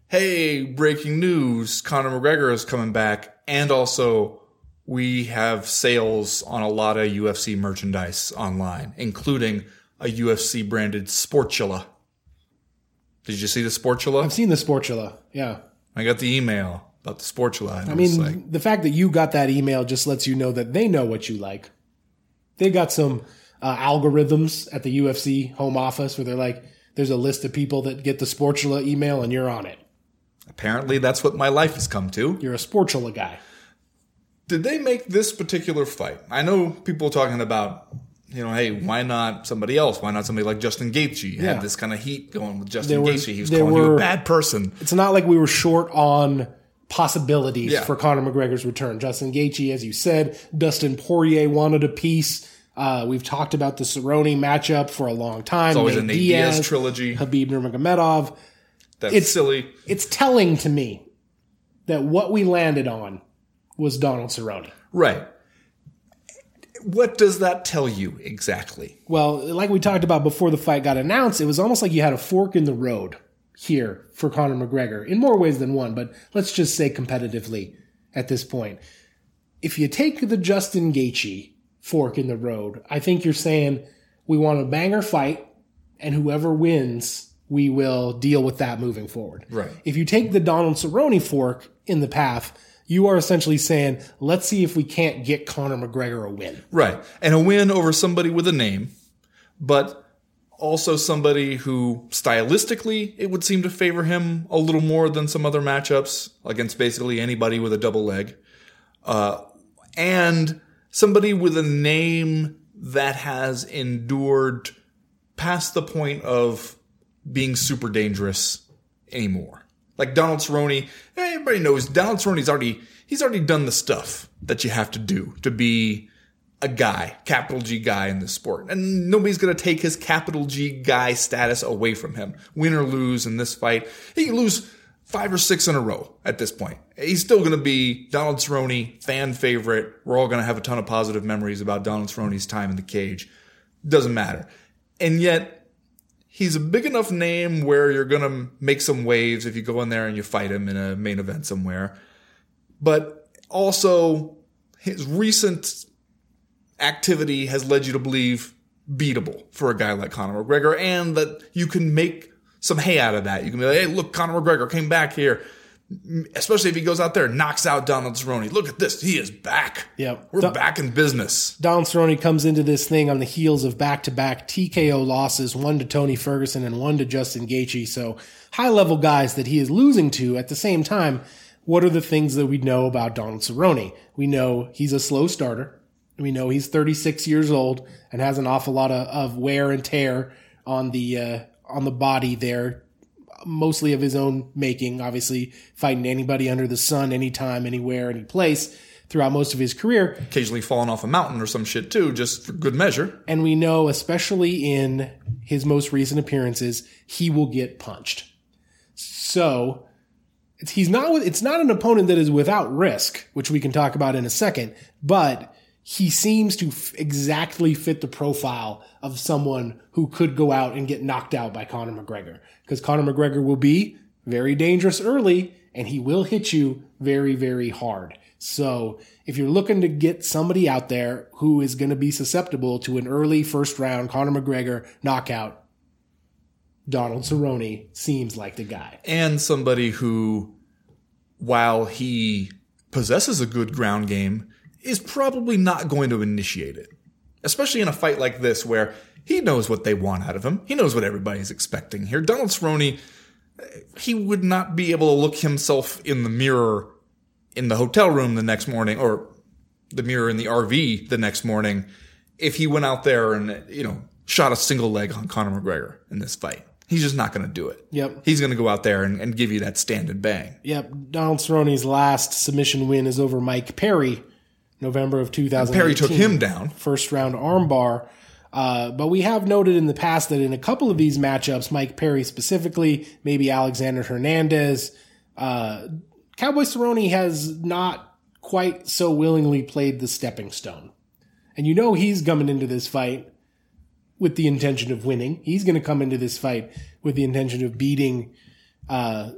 hey, breaking news, Conor McGregor is coming back, and also we have sales on a lot of UFC merchandise online, including a UFC branded Sportula. Did you see the Sportula? I've seen the Sportula. Yeah. I got the email about the Sportula. I mean, like, the fact that you got that email just lets you know that they know what you like. They got some uh, algorithms at the UFC home office where they're like, there's a list of people that get the Sportula email and you're on it. Apparently, that's what my life has come to. You're a Sportula guy. Did they make this particular fight? I know people talking about you know, hey, why not somebody else? Why not somebody like Justin Gaethje? Yeah. Had this kind of heat going with Justin there Gaethje. he was calling were, you a bad person. It's not like we were short on possibilities yeah. for Conor McGregor's return. Justin Gaethje, as you said, Dustin Poirier wanted a piece. Uh, we've talked about the Cerrone matchup for a long time. It's always Nate a Nate Diaz, Diaz trilogy. Khabib Nurmagomedov. That's it's, silly. It's telling to me that what we landed on was Donald Cerrone. Right what does that tell you exactly? Well, like we talked about before the fight got announced, it was almost like you had a fork in the road here for Conor McGregor in more ways than one, but let's just say competitively at this point. If you take the Justin Gaethje fork in the road, I think you're saying we want a banger fight and whoever wins, we will deal with that moving forward. Right. If you take the Donald Cerrone fork in the path, you are essentially saying, let's see if we can't get Conor McGregor a win. Right. And a win over somebody with a name, but also somebody who stylistically it would seem to favor him a little more than some other matchups against basically anybody with a double leg. Uh, and somebody with a name that has endured past the point of being super dangerous anymore. Like Donald Cerrone, eh, everybody knows Donald Cerrone's already he's already done the stuff that you have to do to be a guy, capital G guy in this sport. And nobody's going to take his capital G guy status away from him. Win or lose in this fight. He can lose five or six in a row at this point. He's still going to be Donald Cerrone, fan favorite. We're all going to have a ton of positive memories about Donald Cerrone's time in the cage. Doesn't matter. And yet, he's a big enough name where you're going to make some waves if you go in there and you fight him in a main event somewhere. But also, his recent activity has led you to believe beatable for a guy like Conor McGregor and that you can make some hay out of that. You can be like, hey, look, Conor McGregor came back here. Especially if he goes out there and knocks out Donald Cerrone. Look at this. He is back. Yep. We're Don- back in business. Donald Cerrone comes into this thing on the heels of back-to-back TKO losses, one to Tony Ferguson and one to Justin Gaethje. So high-level guys that he is losing to. At the same time, what are the things that we know about Donald Cerrone? We know he's a slow starter. We know he's 36 years old and has an awful lot of, of wear and tear on the uh, on the body there, mostly of his own making. Obviously, fighting anybody under the sun, anytime, anywhere, any place throughout most of his career. Occasionally falling off a mountain or some shit too, just for good measure. And we know, especially in his most recent appearances, he will get punched. So it's, he's not with, it's not an opponent that is without risk, which we can talk about in a second, but he seems to f- exactly fit the profile of someone who could go out and get knocked out by Conor McGregor. Because Conor McGregor will be very dangerous early and he will hit you very, very hard. So if you're looking to get somebody out there who is going to be susceptible to an early first round Conor McGregor knockout, Donald Cerrone seems like the guy. and somebody who, while he possesses a good ground game, is probably not going to initiate it. Especially in a fight like this where he knows what they want out of him. He knows what everybody's expecting here. Donald Cerrone, he would not be able to look himself in the mirror in the hotel room the next morning or the mirror in the RV the next morning if he went out there and, you know, shot a single leg on Conor McGregor in this fight. He's just not going to do it. Yep. He's going to go out there and, and give you that stand and bang. Yep. Donald Cerrone's last submission win is over Mike Perry, November of 2018. Perry took him down. First round armbar. Uh, but we have noted in the past that in a couple of these matchups, Mike Perry specifically, maybe Alexander Hernandez, uh, Cowboy Cerrone has not quite so willingly played the stepping stone. And you know he's coming into this fight with the intention of winning. He's going to come into this fight with the intention of beating uh,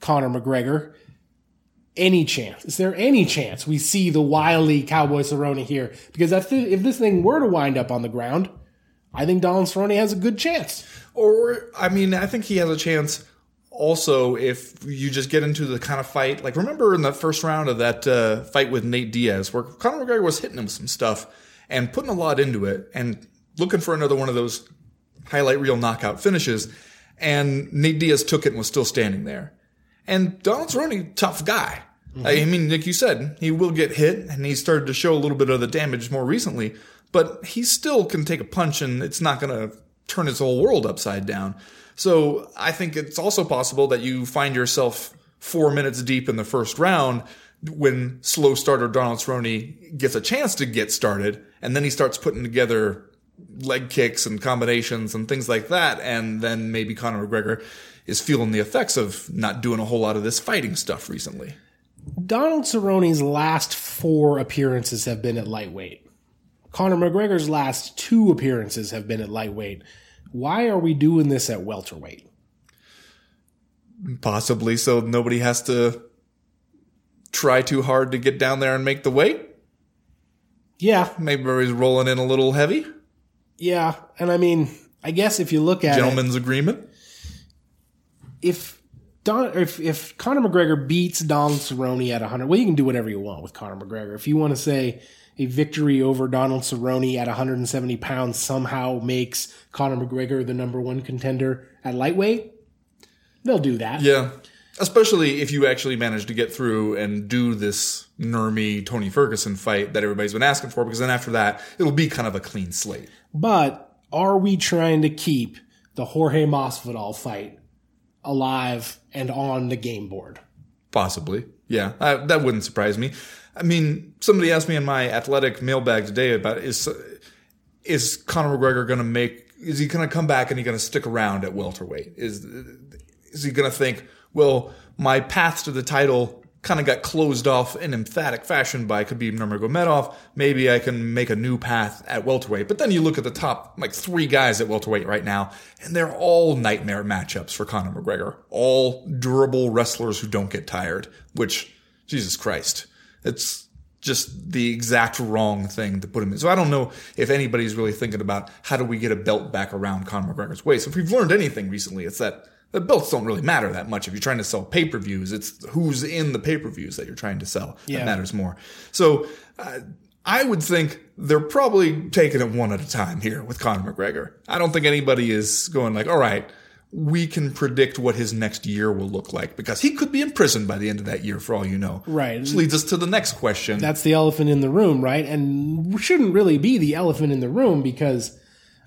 Conor McGregor. Any chance? Is there any chance we see the wily Cowboy Cerrone here? Because if this thing were to wind up on the ground, I think Donald Cerrone has a good chance. Or, I mean, I think he has a chance also if you just get into the kind of fight. Like, remember in the first round of that uh, fight with Nate Diaz, where Conor McGregor was hitting him with some stuff and putting a lot into it and looking for another one of those highlight reel knockout finishes. And Nate Diaz took it and was still standing there. And Donald Cerrone, tough guy. Uh, I mean, like you said, he will get hit, and he started to show a little bit of the damage more recently. But he still can take a punch, and it's not going to turn his whole world upside down. So I think it's also possible that you find yourself four minutes deep in the first round when slow starter Donald Cerrone gets a chance to get started, and then he starts putting together leg kicks and combinations and things like that, and then maybe Conor McGregor is feeling the effects of not doing a whole lot of this fighting stuff recently. Donald Cerrone's last four appearances have been at lightweight. Conor McGregor's last two appearances have been at lightweight. Why are we doing this at welterweight? Possibly so nobody has to try too hard to get down there and make the weight. Yeah, Maybe everybody's rolling in a little heavy. yeah, and I mean, I guess if you look at it, agreement. If Don, if if Conor McGregor beats Donald Cerrone at 100, well, you can do whatever you want with Conor McGregor. If you want to say a victory over Donald Cerrone at 170 pounds somehow makes Conor McGregor the number one contender at lightweight, they'll do that. Yeah. Especially if you actually manage to get through and do this Nurmi Tony Ferguson fight that everybody's been asking for, because then after that, it'll be kind of a clean slate. But are we trying to keep the Jorge Masvidal fight alive and on the game board? Possibly. Yeah, uh, that wouldn't surprise me. I mean, somebody asked me in my athletic mailbag today about is is Conor McGregor going to make is he going to come back and he going to stick around at welterweight? Is is he going to think, well, my path to the title kind of got closed off in emphatic fashion by Khabib Nurmagomedov. Maybe I can make a new path at welterweight. But then you look at the top like three guys at welterweight right now, and they're all nightmare matchups for Conor McGregor. All durable wrestlers who don't get tired. Which, Jesus Christ, it's just the exact wrong thing to put him in. So I don't know if anybody's really thinking about how do we get a belt back around Conor McGregor's waist. If we've learned anything recently, it's that the belts don't really matter that much. If you're trying to sell pay per views, it's who's in the pay per views that you're trying to sell Yeah. that matters more. So uh, I would think they're probably taking it one at a time here with Conor McGregor. I don't think anybody is going like, all right, we can predict what his next year will look like because he could be in prison by the end of that year for all you know. Right. Which leads us to the next question. That's the elephant in the room, right? And shouldn't really be the elephant in the room because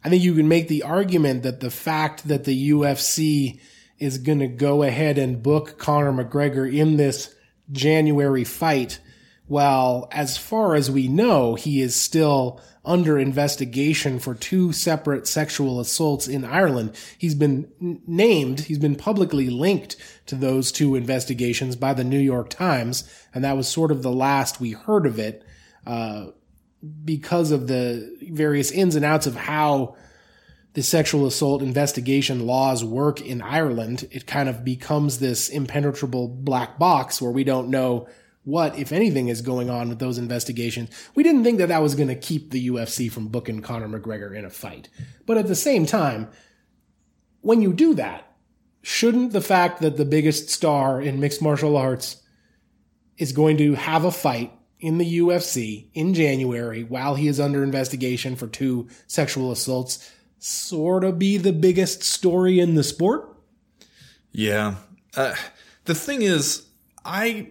I think you can make the argument that the fact that the UFC is going to go ahead and book Conor McGregor in this January fight, while as far as we know, he is still under investigation for two separate sexual assaults in Ireland. He's been named, he's been publicly linked to those two investigations by the New York Times, and that was sort of the last we heard of it uh, because of the various ins and outs of how the sexual assault investigation laws work in Ireland, it kind of becomes this impenetrable black box where we don't know what, if anything, is going on with those investigations. We didn't think that that was going to keep the UFC from booking Conor McGregor in a fight. But at the same time, when you do that, shouldn't the fact that the biggest star in mixed martial arts is going to have a fight in the UFC in January while he is under investigation for two sexual assaults sort of be the biggest story in the sport? Yeah. Uh, the thing is, I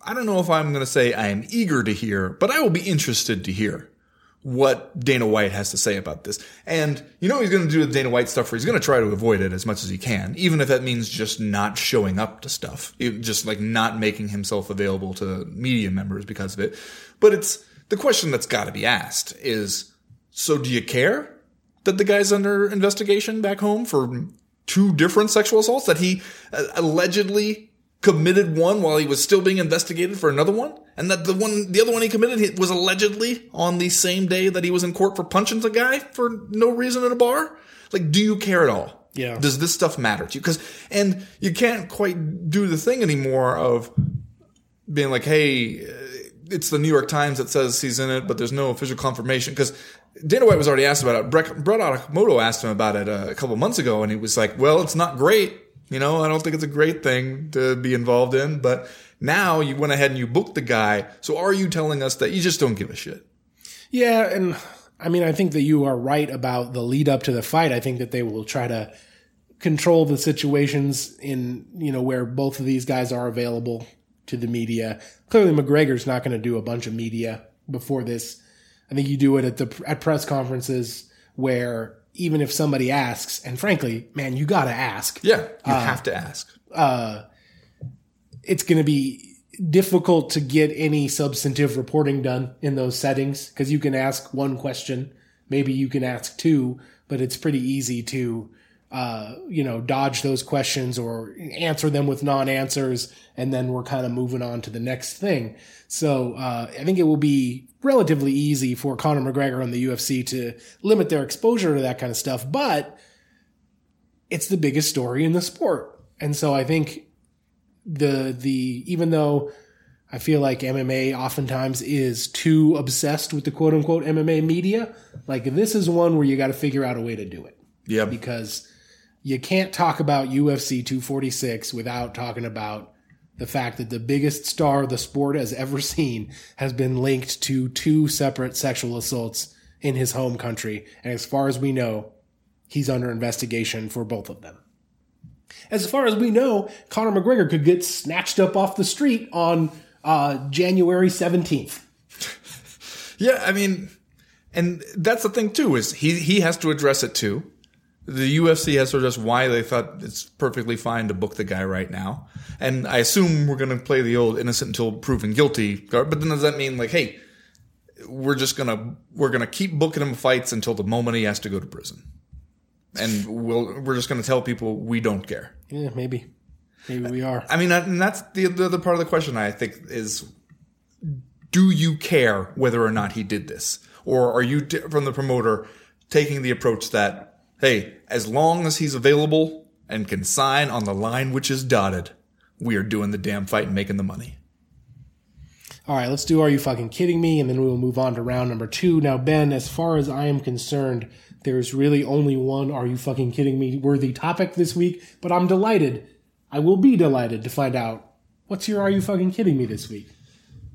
I don't know if I'm going to say I am eager to hear, but I will be interested to hear what Dana White has to say about this. And you know he's going to do the Dana White stuff where he's going to try to avoid it as much as he can, even if that means just not showing up to stuff, It- just like not making himself available to media members because of it. But it's the question that's got to be asked is, so do you care that the guy's under investigation back home for two different sexual assaults that he uh, allegedly committed one while he was still being investigated for another one and that the one the other one he committed was allegedly on the same day that he was in court for punching the guy for no reason at a bar like do you care at all Yeah. does this stuff matter to you because and you can't quite do the thing anymore of being like hey uh, it's the New York Times that says he's in it, but there's no official confirmation. Because Dana White was already asked about it. Brett, Brett Okamoto asked him about it uh, a couple months ago, and he was like, "Well, it's not great. You know, I don't think it's a great thing to be involved in." But now you went ahead and you booked the guy. So are you telling us that you just don't give a shit? Yeah, and I mean, I think that you are right about the lead up to the fight. I think that they will try to control the situations in, you know, where both of these guys are available to the media. Clearly, McGregor's not going to do a bunch of media before this. I think you do it at the at press conferences where even if somebody asks, and frankly, man, you got to ask. Yeah, you have to ask. Uh, it's going to be difficult to get any substantive reporting done in those settings because you can ask one question, maybe you can ask two, but it's pretty easy to, uh, you know, dodge those questions or answer them with non-answers, and then we're kind of moving on to the next thing. So uh, I think it will be relatively easy for Conor McGregor and the UFC to limit their exposure to that kind of stuff, but it's the biggest story in the sport. And so I think the the even though I feel like MMA oftentimes is too obsessed with the quote unquote MMA media, like this is one where you got to figure out a way to do it Yeah, because you can't talk about UFC 246 without talking about the fact that the biggest star the sport has ever seen has been linked to two separate sexual assaults in his home country and as far as we know he's under investigation for both of them As far as we know, Conor McGregor could get snatched up off the street on uh, January 17th. Yeah, I mean, and that's the thing too is he he has to address it too. The UFC has to address why they thought it's perfectly fine to book the guy right now. And I assume we're going to play the old innocent until proven guilty card. But then does that mean like, hey, we're just gonna we're gonna keep booking him fights until the moment he has to go to prison, and we'll we're just gonna tell people we don't care. Yeah, maybe. Maybe we are. I mean, and that's the, the other part of the question I think is do you care whether or not he did this? Or are you, from the promoter, taking the approach that, hey, as long as he's available and can sign on the line which is dotted, we are doing the damn fight and making the money? All right, let's do Are You Fucking Kidding Me? And then we will move on to round number two. Now, Ben, as far as I am concerned, there's really only one Are You Fucking Kidding Me worthy topic this week, but I'm delighted. I will be delighted to find out what's your Are You Fucking Kidding Me this week.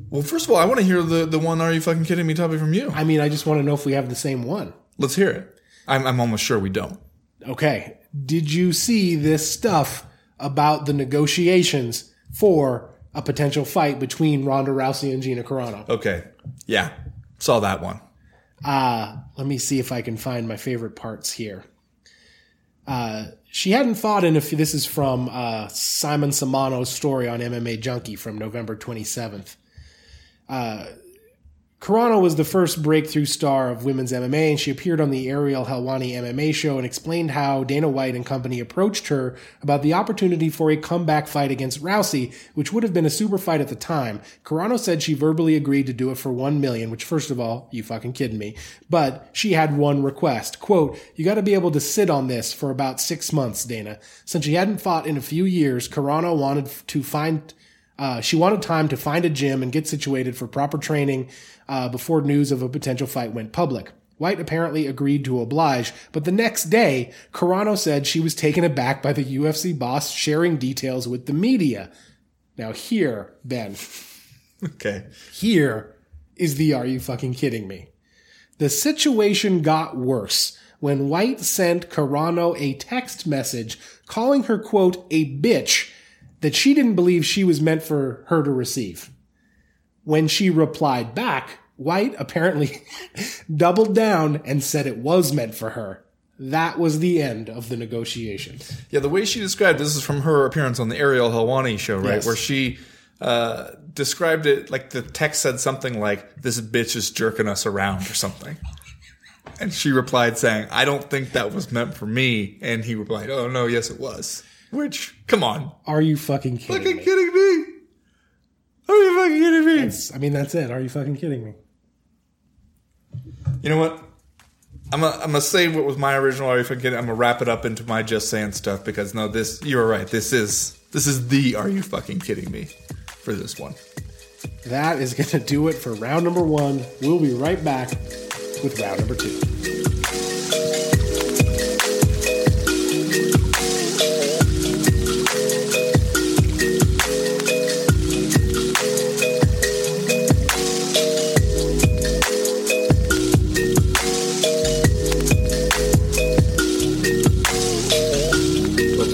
Well, first of all, I want to hear the, the one Are You Fucking Kidding Me topic from you. I mean, I just want to know if we have the same one. Let's hear it. I'm, I'm almost sure we don't. Okay. Did you see this stuff about the negotiations for a potential fight between Ronda Rousey and Gina Carano? Okay. Yeah. Saw that one. Uh, let me see if I can find my favorite parts here. Uh, she hadn't fought in a few, this is from uh, Simon Samano's story on MMA Junkie from November 27th. Uh, Carano was the first breakthrough star of women's MMA, and she appeared on the Ariel Helwani MMA show and explained how Dana White and company approached her about the opportunity for a comeback fight against Rousey, which would have been a super fight at the time. Carano said she verbally agreed to do it for one million, which first of all, you fucking kidding me. But she had one request. Quote, you gotta be able to sit on this for about six months, Dana. Since she hadn't fought in a few years, Carano wanted to find uh, she wanted time to find a gym and get situated for proper training uh, before news of a potential fight went public. White apparently agreed to oblige, but the next day, Carano said she was taken aback by the UFC boss sharing details with the media. Now, here, Ben, Okay. here is the are you fucking kidding me? The situation got worse when White sent Carano a text message calling her, quote, a bitch that she didn't believe she was meant for her to receive. When she replied back, White apparently doubled down and said it was meant for her. That was the end of the negotiations. Yeah, the way she described this is from her appearance on the Ariel Helwani show, right? Yes. Where she uh, described it like the text said something like, "This bitch is jerking us around" or something. And she replied saying, "I don't think that was meant for me." And he replied, "Oh no, yes it was." Which, come on, Are you fucking kidding fucking me? kidding me? Are you fucking kidding me? I mean, that's it. Are you fucking kidding me? You know what? I'm gonna, I'm gonna say what was my original. Are you fucking kidding? I'm gonna wrap it up into my just saying stuff because no, this you were right. This is this is the Are you fucking kidding me for this one. That is going to do it for round number one. We'll be right back with round number two.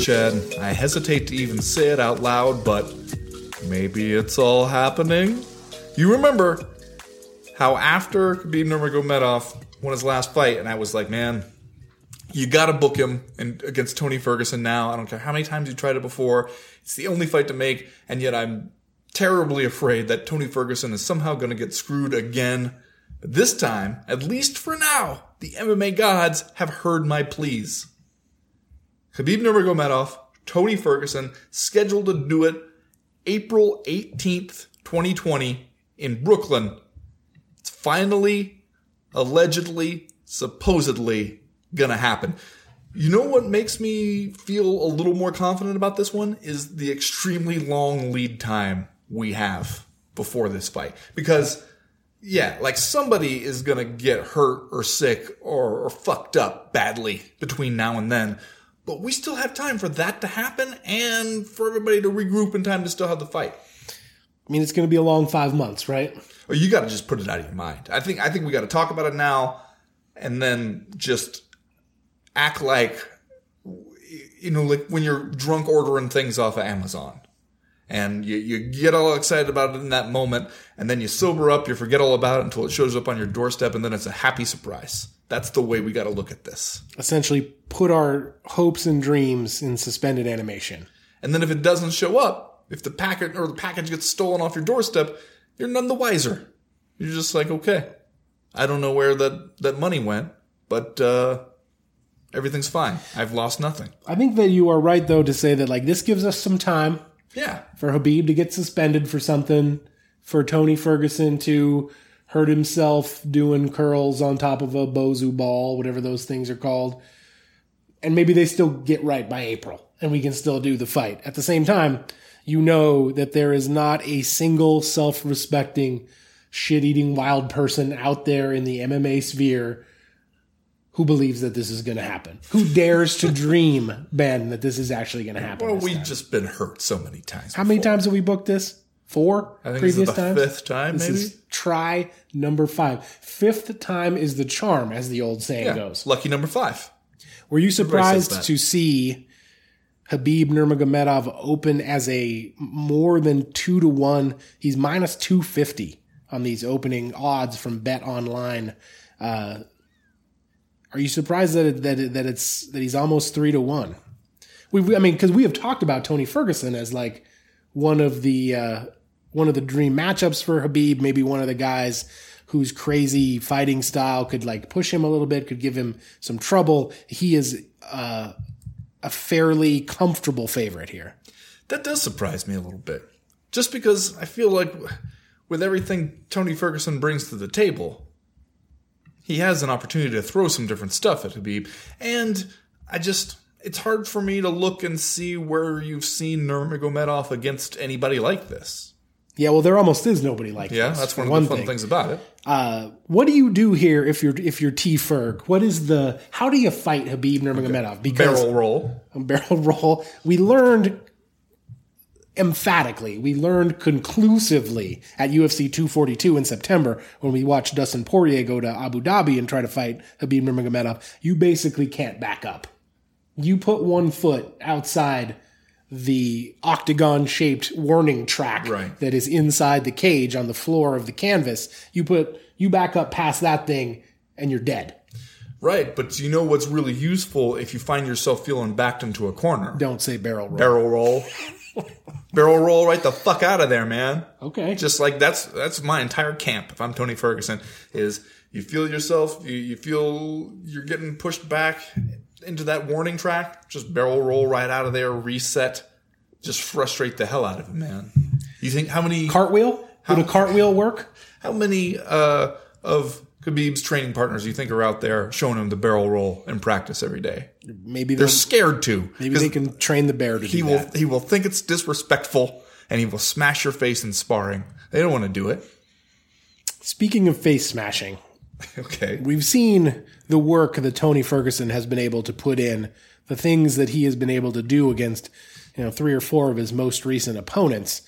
Chad, I hesitate to even say it out loud, but maybe it's all happening. You remember how after Khabib Nurmagomedov won his last fight, and I was like, man, you got to book him and against Tony Ferguson now. I don't care how many times you tried it before. It's the only fight to make, and yet I'm terribly afraid that Tony Ferguson is somehow going to get screwed again. But this time, at least for now, the MMA gods have heard my pleas. Khabib Nurmagomedov, Tony Ferguson, scheduled to do it April 18th, 2020 in Brooklyn. It's finally, allegedly, supposedly gonna happen. You know what makes me feel a little more confident about this one is the extremely long lead time we have before this fight. Because yeah, like somebody is gonna get hurt or sick or, or fucked up badly between now and then. But we still have time for that to happen and for everybody to regroup in time to still have the fight. I mean, it's going to be a long five months, right? Or you got to just put it out of your mind. I think I think we got to talk about it now, and then just act like you know, like when you're drunk ordering things off of Amazon. And you, you get all excited about it in that moment, and then you sober up, you forget all about it until it shows up on your doorstep, and then it's a happy surprise. That's the way we got to look at this. Essentially, put our hopes and dreams in suspended animation. And then if it doesn't show up, if the packet or the package gets stolen off your doorstep, you're none the wiser. You're just like, okay, I don't know where that, that money went, but uh, everything's fine. I've lost nothing. I think that you are right, though, to say that like this gives us some time Yeah. for Khabib to get suspended for something, for Tony Ferguson to hurt himself doing curls on top of a Bosu ball, whatever those things are called. And maybe they still get right by April and we can still do the fight. At the same time, you know that there is not a single self respecting, shit eating wild person out there in the MMA sphere who believes that this is going to happen. Who dares to dream, Ben, that this is actually going to happen? Well, we've time? just been hurt so many times. How many times have we booked this? Four I think this previous times. fifth time, This maybe. is try number five. Fifth time is the charm, as the old saying yeah. goes. Lucky number five. Were you surprised to see Khabib Nurmagomedov open as a more than two to one? He's minus two fifty on these opening odds from Bet Online. Uh, are you surprised that it, that it, that it's that he's almost three to one? We, I mean, because we have talked about Tony Ferguson as like one of the uh, one of the dream matchups for Khabib. Maybe one of the guys whose crazy fighting style could like push him a little bit, could give him some trouble. He is uh, a fairly comfortable favorite here. That does surprise me a little bit. Just because I feel like with everything Tony Ferguson brings to the table, he has an opportunity to throw some different stuff at Khabib. And I just, it's hard for me to look and see where you've seen Nurmagomedov against anybody like this. Yeah, well, there almost is nobody like Yeah, this, that's one of the fun thing. things about it. Uh, what do you do here if you're if you're T Ferg? What is the how do you fight Khabib Nurmagomedov? Because Barrel roll. barrel roll. We learned emphatically, we learned conclusively at UFC 242 in September when we watched Dustin Poirier go to Abu Dhabi and try to fight Khabib Nurmagomedov. You basically can't back up. You put one foot outside the octagon shaped warning track Right. that is inside the cage on the floor of the canvas. You put you back up past that thing and you're dead. Right, but you know what's really useful if you find yourself feeling backed into a corner? Don't say barrel roll. Barrel roll. Barrel roll right the fuck out of there, man. Okay. just like that's that's my entire camp if i'm tony ferguson is you feel yourself you, you feel you're getting pushed back into that warning track just barrel roll right out of there reset just frustrate the hell out of him, man you think how many cartwheel? Would a cartwheel work? how many uh of khabib's training partners you think are out there showing him the barrel roll in practice every day Maybe they're scared to Maybe they can train the bear to he do will that. he will think it's disrespectful and he will smash your face in sparring they don't want to do it Speaking of face smashing, okay we've seen the work that Tony Ferguson has been able to put in, the things that he has been able to do against, you know, three or four of his most recent opponents.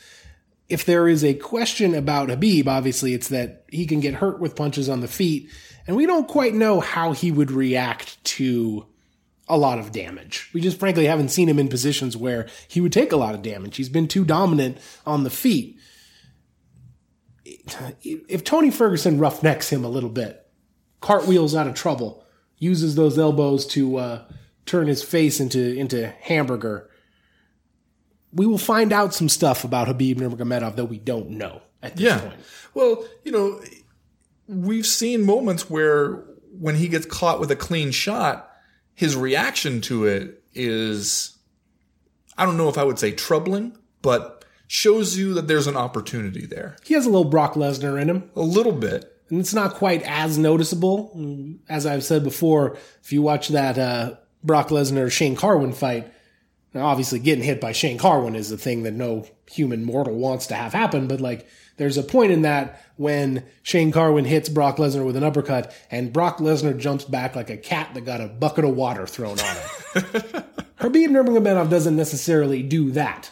If there is a question about Khabib, obviously it's that he can get hurt with punches on the feet, and we don't quite know how he would react to a lot of damage. We just frankly haven't seen him in positions where he would take a lot of damage. He's been too dominant on the feet. If Tony Ferguson roughnecks him a little bit, cartwheels out of trouble, uses those elbows to uh, turn his face into into hamburger, we will find out some stuff about Khabib Nurmagomedov that we don't know at this Yeah. point. Well, you know, we've seen moments where when he gets caught with a clean shot, his reaction to it is, I don't know if I would say troubling, but shows you that there's an opportunity there. He has a little Brock Lesnar in him. A little bit. and it's not quite as noticeable. As I've said before, if you watch that uh, Brock Lesnar Shane Carwin fight, obviously getting hit by Shane Carwin is a thing that no human mortal wants to have happen, but like there's a point in that when Shane Carwin hits Brock Lesnar with an uppercut and Brock Lesnar jumps back like a cat that got a bucket of water thrown on it. Khabib Nurmagomedov doesn't necessarily do that,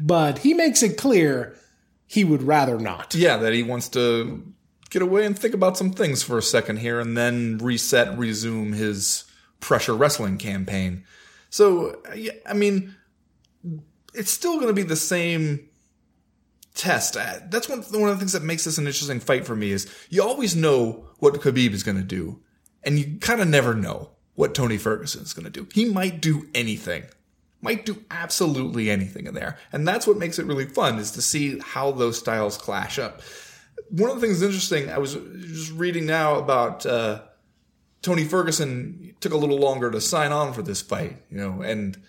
but he makes it clear he would rather not. Yeah, that he wants to get away and think about some things for a second here and then reset, resume his pressure wrestling campaign. So, I mean, it's still going to be the same test. That's one, one of the things that makes this an interesting fight for me is you always know what Khabib is going to do, and you kind of never know what Tony Ferguson is going to do. He might do anything. Might do absolutely anything in there. And that's what makes it really fun is to see how those styles clash up. One of the things interesting, I was just reading now about uh, Tony Ferguson took a little longer to sign on for this fight, you know, and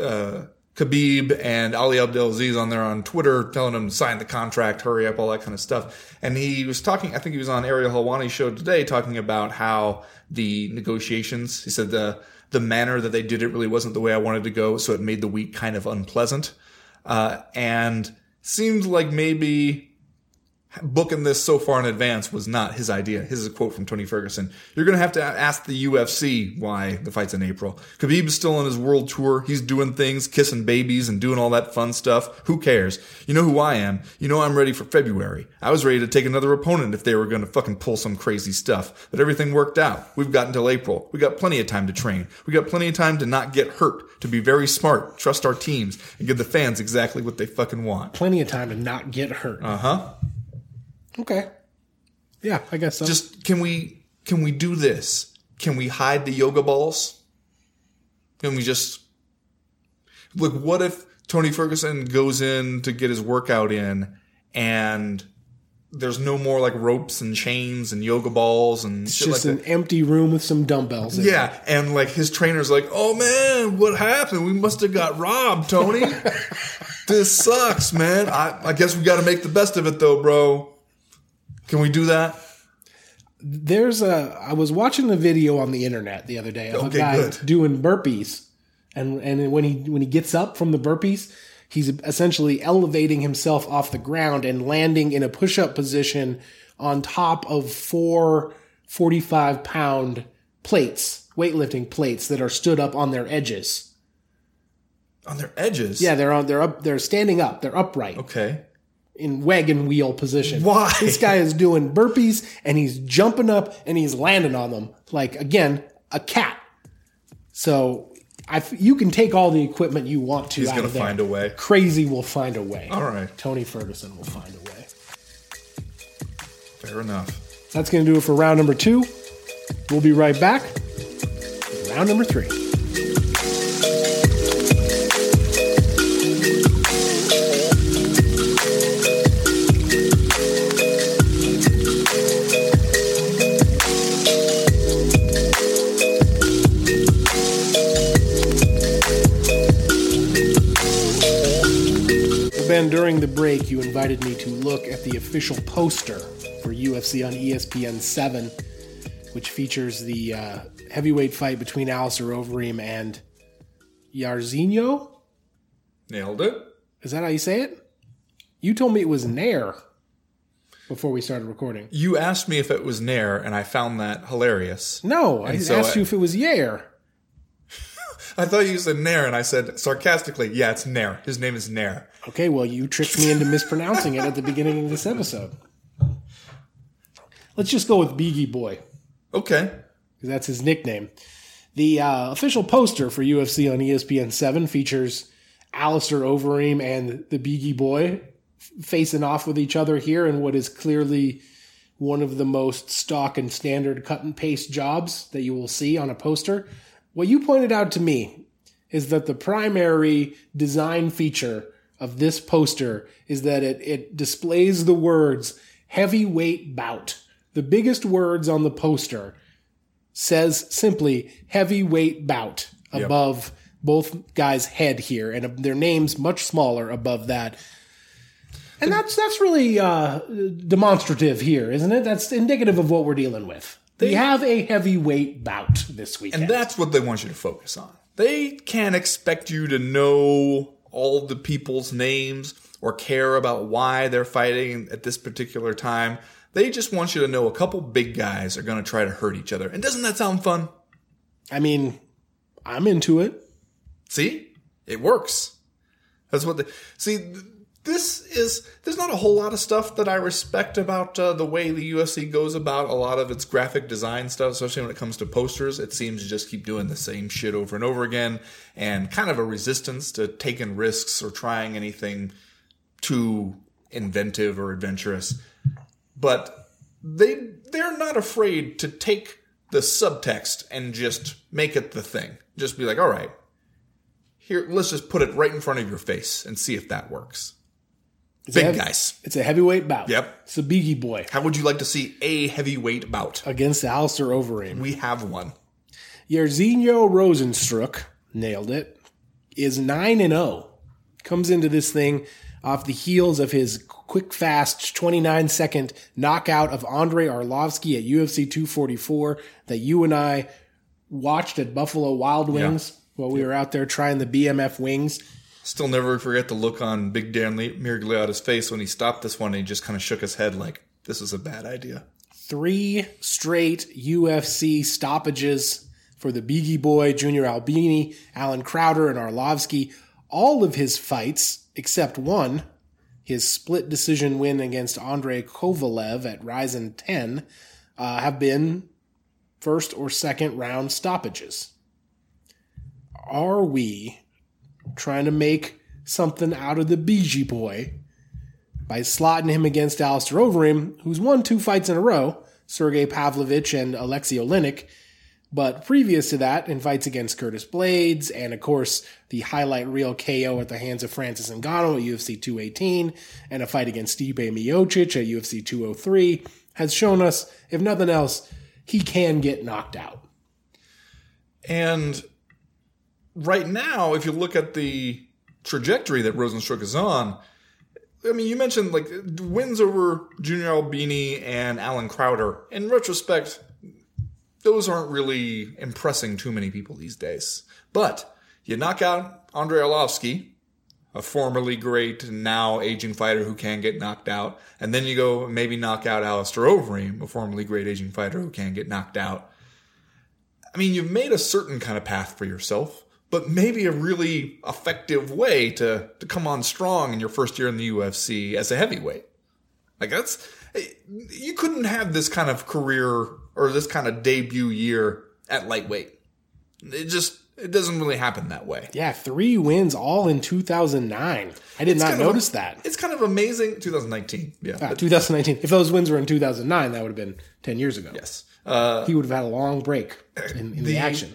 uh, Khabib and Ali Abdelaziz on there on Twitter telling him to sign the contract, hurry up, all that kind of stuff. And he was talking, I think he was on Ariel Helwani's show today talking about how the negotiations, he said the, the manner that they did it really wasn't the way I wanted to go. So it made the week kind of unpleasant. Uh, and seemed like maybe booking this so far in advance was not his idea. His is a quote from Tony Ferguson. You're going to have to ask the UFC why the fight's in April. Khabib is still on his world tour. He's doing things, kissing babies and doing all that fun stuff. Who cares? You know who I am. You know I'm ready for February. I was ready to take another opponent if they were going to fucking pull some crazy stuff. But everything worked out. We've got until April. We got plenty of time to train. We got plenty of time to not get hurt, to be very smart, trust our teams, and give the fans exactly what they fucking want. Plenty of time to not get hurt. Uh huh. Okay. Yeah, I guess so. just can we can we do this? Can we hide the yoga balls? Can we just look? What if Tony Ferguson goes in to get his workout in, and there's no more like ropes and chains and yoga balls and it's shit just like an empty room with some dumbbells. In it. Yeah, and like his trainer's like, "Oh man, what happened? We must have got robbed, Tony. this sucks, man. I, I guess we got to make the best of it, though, bro. Can we do that? There's a. I was watching a video on the internet the other day of Okay, a guy good. doing burpees, and and when he when he gets up from the burpees, he's essentially elevating himself off the ground and landing in a push up position on top of four 45 pound plates, weightlifting plates that are stood up on their edges. On their edges? Yeah, they're on. They're up. They're standing up. They're upright Okay. In wagon wheel position. Why? This guy is doing burpees and he's jumping up and he's landing on them like again a cat. So I f you can take all the equipment you want to. He's gonna find a way. Crazy will find a way. All right. Tony Ferguson will find a way. Fair enough. That's going to do it for round number two. We'll be right back. Round number three. During the break, you invited me to look at the official poster for UFC on ESPN 7, which features the uh, heavyweight fight between Alistair Overeem and Jairzinho. Nailed it. Is that how you say it? You told me it was Nair before we started recording. You asked me if it was Nair, and I found that hilarious. No, I And so asked I- you if it was Yair. I thought you said Nair, and I said sarcastically, "Yeah, it's Nair. His name is Nair." Okay, well, you tricked me into mispronouncing it at the beginning of this episode. Let's just go with Bigi Boy. Okay. because that's his nickname. The uh, official poster for UFC on ESPN 7 features Alistair Overeem and the Bigi Boy f- facing off with each other here in what is clearly one of the most stock and standard cut and paste jobs that you will see on a poster. What you pointed out to me is that the primary design feature of this poster is that it, it displays the words heavyweight bout. The biggest words on the poster says simply heavyweight bout above both guys' head here, and their names much smaller above that. And that's that's really uh, demonstrative here, isn't it? That's indicative of what we're dealing with. We have a heavyweight bout this weekend. And that's what they want you to focus on. They can't expect you to know all the people's names or care about why they're fighting at this particular time. They just want you to know a couple big guys are going to try to hurt each other. And doesn't that sound fun? I mean, I'm into it. See? It works. That's what they see. Th- this is there's not a whole lot of stuff that I respect about uh, the way the UFC goes about a lot of its graphic design stuff, especially when it comes to posters. It seems to just keep doing the same shit over and over again, and kind of a resistance to taking risks or trying anything too inventive or adventurous. But they they're not afraid to take the subtext and just make it the thing. Just be like, all right, here, let's just put it right in front of your face and see if that works. It's Big heavy- guys. It's a heavyweight bout. Yep. It's a Bigi Boy How would you like to see a heavyweight bout? against Alistair Overeem. We have one. Jairzinho Rozenstruik nailed it. Is nine and zero. Comes into this thing off the heels of his quick, fast, twenty nine second knockout of Andrei Arlovsky at UFC two forty four that you and I watched at Buffalo Wild Wings while we were out there trying the BMF wings. Still never forget the look on Big Dan Le- Miragliotta's face when he stopped this one and he just kind of shook his head like, this is a bad idea. Three straight UFC stoppages for the Bigi Boy, Junior Albini, Allen Crowder, and Arlovsky. All of his fights, except one, his split decision win against Andrei Kovalev at Rizin 10, uh, have been first or second round stoppages. Are we trying to make something out of the Bigi Boy by slotting him against Alistair Overeem, who's won two fights in a row, Sergey Pavlovich and Alexei Oleinik. But previous to that, in fights against Curtis Blaydes, and of course, the highlight reel KO at the hands of Francis Ngannou at UFC 218, and a fight against Stipe Miocic at UFC 203, has shown us, if nothing else, he can get knocked out. And right now, if you look at the trajectory that Rozenstruik is on, I mean, you mentioned like wins over Junior Albini and Allen Crowder. In retrospect, those aren't really impressing too many people these days. But you knock out Andrei Arlovsky, a formerly great now aging fighter who can get knocked out, and then you go maybe knock out Alistair Overeem, a formerly great aging fighter who can get knocked out. I mean, you've made a certain kind of path for yourself, but maybe a really effective way to, to come on strong in your first year in the UFC as a heavyweight. Like that's you couldn't have this kind of career or this kind of debut year at lightweight. It just it doesn't really happen that way. Yeah, three wins all in 2009. I did not kind of- notice that. It's kind of amazing. 2019, yeah, Ah, 2019. If those wins were in 2009, that would have been 10 years ago. yes. Uh, He would have had a long break in, in the, The- action.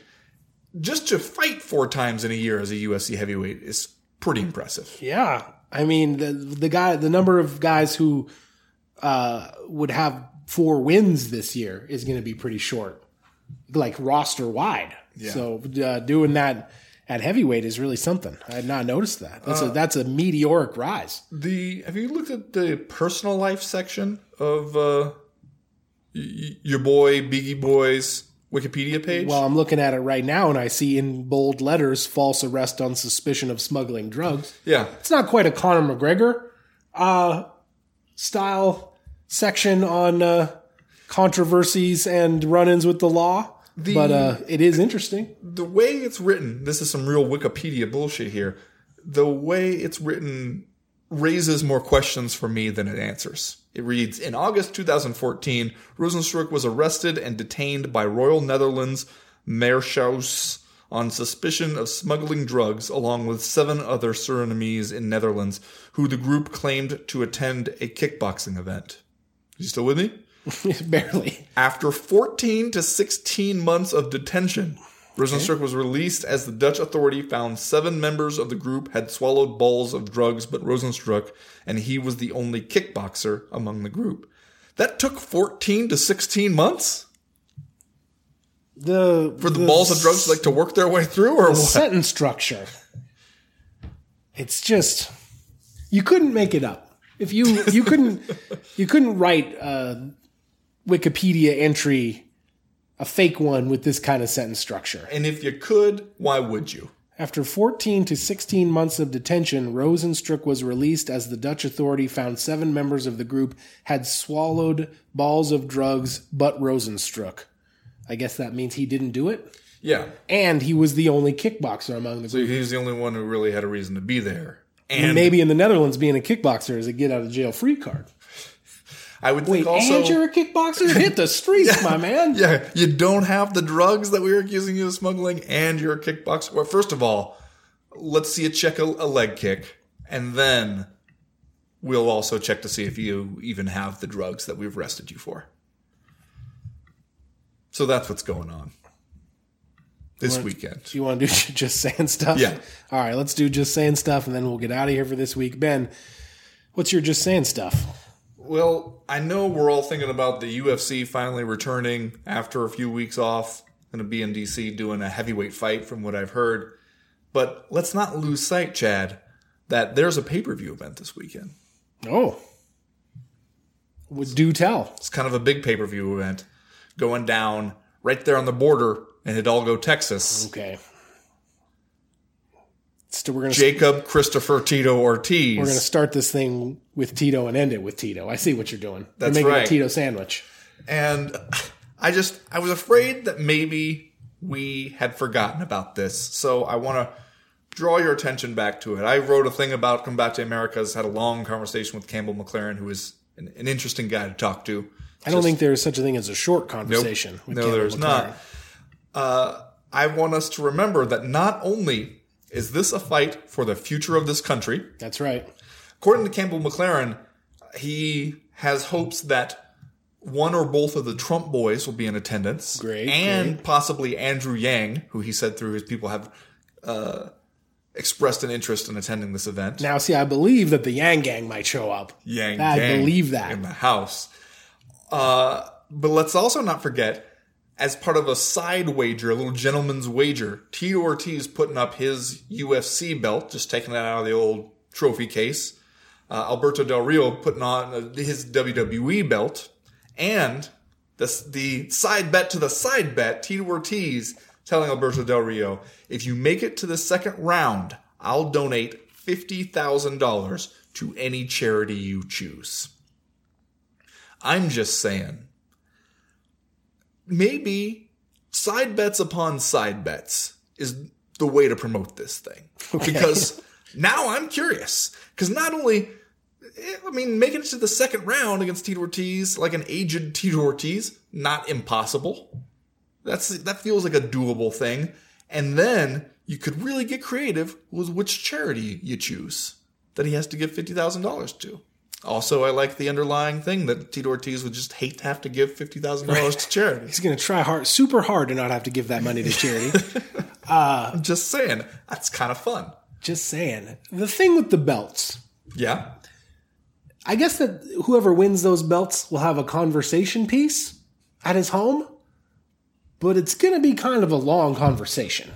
Just to fight four times in a year as a UFC heavyweight is pretty impressive. Yeah, I mean the the guy, the number of guys who uh, would have four wins this year is going to be pretty short, like roster wide. So uh, doing that at heavyweight is really something. I had not noticed that. That's a that's a meteoric rise. The have you looked at the personal life section of uh, y- your boy Bigi Boy's Wikipedia page? Well, I'm looking at it right now, and I see in bold letters "false arrest on suspicion of smuggling drugs." yeah, It's not quite a Conor McGregor uh, style section on uh, controversies and run-ins with the law, but uh, it is interesting. the way it's written, this is some real Wikipedia bullshit here. The way it's written raises more questions for me than it answers. It reads In August 2014, Rozenstruik was arrested and detained by Royal Netherlands Marechaussee on suspicion of smuggling drugs along with seven other Surinamese in Netherlands who the group claimed to attend a kickboxing event. You still with me? Barely. After 14 to 16 months of detention, Rozenstruik was released as the Dutch authority found seven members of the group had swallowed balls of drugs but Rozenstruik, and he was the only kickboxer among the group. That took 14 to 16 months The for the, balls of drugs like to work their way through, or what? sentence structure. It's just you couldn't make it up. If you you couldn't you couldn't write a Wikipedia entry, a fake one with this kind of sentence structure. And if you could, why would you? After 14 to 16 months of detention, Rozenstruik was released as the Dutch authority found seven members of the group had swallowed balls of drugs but Rozenstruik. I guess that means he didn't do it. Yeah, And he was the only kickboxer among the so group. he was the only one who really had a reason to be there. And Maybe in the Netherlands, being a kickboxer is a get out of jail free card. I would Wait, think also and you're a kickboxer? Hit the streets, my man. Yeah, you don't have the drugs that we were accusing you of smuggling, and you're a kickboxer. Well, first of all, let's see you check a, a leg kick, and then we'll also check to see if you even have the drugs that we've arrested you for. So that's what's going on this weekend. Do you want to do just saying stuff? Yeah. All right, let's do just saying stuff, and then we'll get out of here for this week. Ben, what's your just saying stuff? Well, I know we're all thinking about the UFC finally returning after a few weeks off. Going to be in DC doing a heavyweight fight, from what I've heard. But let's not lose sight, Chad, that there's a pay per view event this weekend. Oh, would do tell. It's kind of a big pay per view event going down right there on the border in Hidalgo, Texas. Okay. So we're gonna Jacob Christopher Tito Ortiz. we're gonna start this thing with Tito and end it with Tito. I see what you're doing. That's you're making right. a Tito sandwich. And I just, I was afraid that maybe we had forgotten about this. So I want to draw your attention back to it. I wrote a thing about Combate Americas, had a long conversation with Campbell McLaren, who is an, an interesting guy to talk to. I don't think there's such a thing as a short conversation. with no, Campbell there's McLaren. not. Uh, I want us to remember that not only is this a fight for the future of this country, That's right. according to Campbell McLaren, he has hopes that one or both of the Trump boys will be in attendance. Great, And possibly Andrew Yang, who he said through his people have uh, expressed an interest in attending this event. Now, see, I believe that the Yang Gang might show up. Yang I Gang believe that. in the house. Uh, but let's also not forget, as part of a side wager, a little gentleman's wager, Tito Ortiz putting up his UFC belt, just taking that out of the old trophy case. Uh, Alberto Del Rio putting on uh, his WWE belt, and the the side bet to the side bet, Tito Ortiz telling Alberto Del Rio, if you make it to the second round, I'll donate fifty thousand dollars to any charity you choose. I'm just saying, maybe side bets upon side bets is the way to promote this thing. Because now I'm curious. Because not only, eh, I mean, making it to the second round against Tito Ortiz, like an aged Tito Ortiz, not impossible. That's that feels like a doable thing. And then you could really get creative with which charity you choose that he has to give fifty thousand dollars to. Also, I like the underlying thing that Tito Ortiz would just hate to have to give fifty thousand dollars to charity. He's going to try hard, super hard to not have to give that money to charity. I'm just saying that's kind of fun. Just saying. The thing with the belts, Yeah, I guess that whoever wins those belts will have a conversation piece at his home, but it's going to be kind of a long conversation,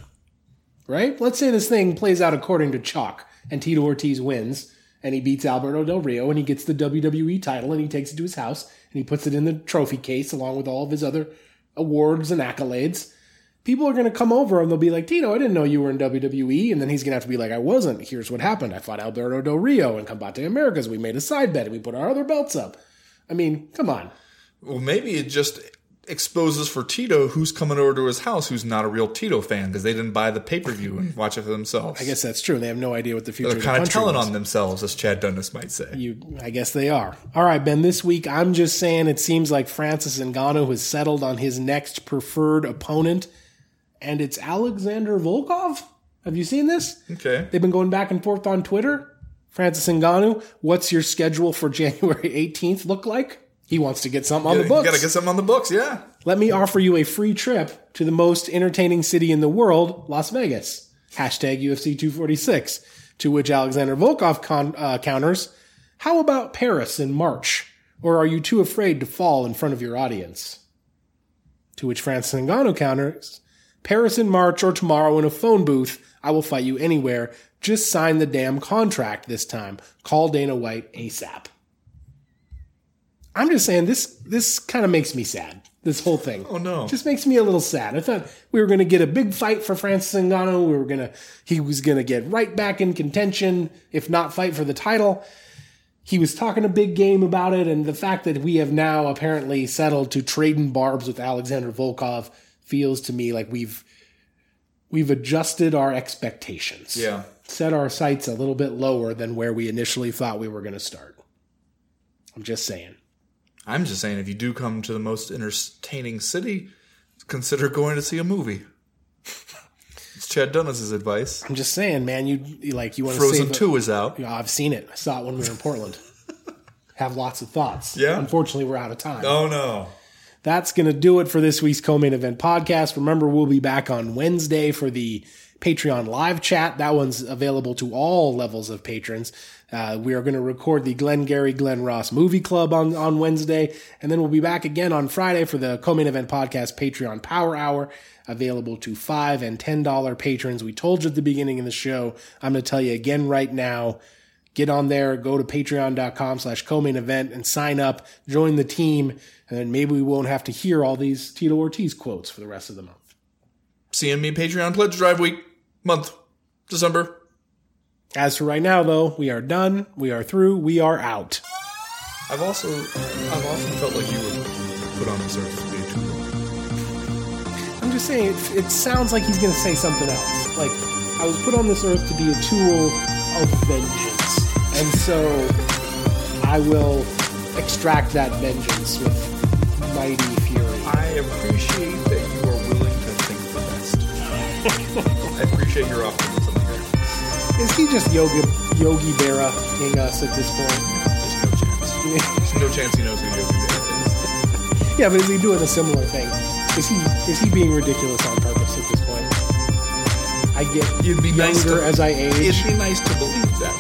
right? Let's say this thing plays out according to chalk and Tito Ortiz wins and he beats Alberto Del Rio and he gets the WWE title and he takes it to his house and he puts it in the trophy case along with all of his other awards and accolades. People are going to come over and they'll be like, Tito, I didn't know you were in WWE. And then he's going to have to be like, I wasn't. Here's what happened. I fought Alberto Del Rio and Combate Americas. We made a side bet and we put our other belts up. I mean, come on. well, maybe it just exposes for Tito who's coming over to his house who's not a real Tito fan because they didn't buy the pay per view and watch it for themselves. I guess that's true. They have no idea what the future they're of the kind of country telling was. on themselves, as Chad Dundas might say. You, I guess they are. All right, Ben. This week, I'm just saying it seems like Francis Ngannou has settled on his next preferred opponent, and it's Alexander Volkov. Have you seen this? Okay. They've been going back and forth on Twitter. Francis Ngannou, what's your schedule for January 18th look like? He wants to get something on the You books. gotta get something on the books, yeah. Let me offer you a free trip to the most entertaining city in the world, Las Vegas. Hashtag UFC 246. To which Alexander Volkov con- uh, counters, How about Paris in March? Or are you too afraid to fall in front of your audience? To which Francis Ngannou counters, Paris in March or tomorrow in a phone booth. I will fight you anywhere. Just sign the damn contract this time. Call Dana White ASAP. I'm just saying this this kind of makes me sad. This whole thing. Oh, no. Just makes me a little sad. I thought we were going to get a big fight for Francis Ngannou. We were going to he was going to get right back in contention if not fight for the title. He was talking a big game about it and the fact that we have now apparently settled to trading barbs with Alexander Volkov feels to me like we've we've adjusted our expectations. Yeah. set our sights a little bit lower than where we initially thought we were going to start. I'm just saying. I'm just saying, if you do come to the most entertaining city, consider going to see a movie. it's Chad Dundas's advice. I'm just saying, man. You, like you want to see. Frozen save a- 2 is out. Yeah, I've seen it. I saw it when we were in Portland. Have lots of thoughts. Yeah? Unfortunately, we're out of time. Oh, no. That's going to do it for this week's co-main event podcast. Remember, we'll be back on Wednesday for the Patreon live chat. That one's available to all levels of patrons. Uh, we are going to record the Glengarry Glen Ross movie club on, on Wednesday. And then we'll be back again on Friday for the co-main event podcast Patreon Power Hour available to five and ten dollar patrons. We told you at the beginning of the show. I'm going to tell you again right now. Get on there, go to patreon.com slash co-main event and sign up, join the team, and then maybe we won't have to hear all these Tito Ortiz quotes for the rest of the month. CME Patreon Pledge Drive Week, month, December. As for right now, though, we are done, we are through, we are out. I've also, I've often felt like you were put on this earth to be a tool. I'm just saying, it, it sounds like he's going to say something else. Like, I was put on this earth to be a tool of vengeance. And so I will extract that vengeance with mighty fury. I appreciate that you are willing to think the best. I appreciate your optimism. Is he just Yogi, Yogi Berra-ing us at this point? There's no chance. There's no chance he knows who Yogi Berra is. Yeah, but is he doing a similar thing? Is he is he being ridiculous on purpose at this point? I get It'd be younger nice to, as I age. It'd be nice to believe that,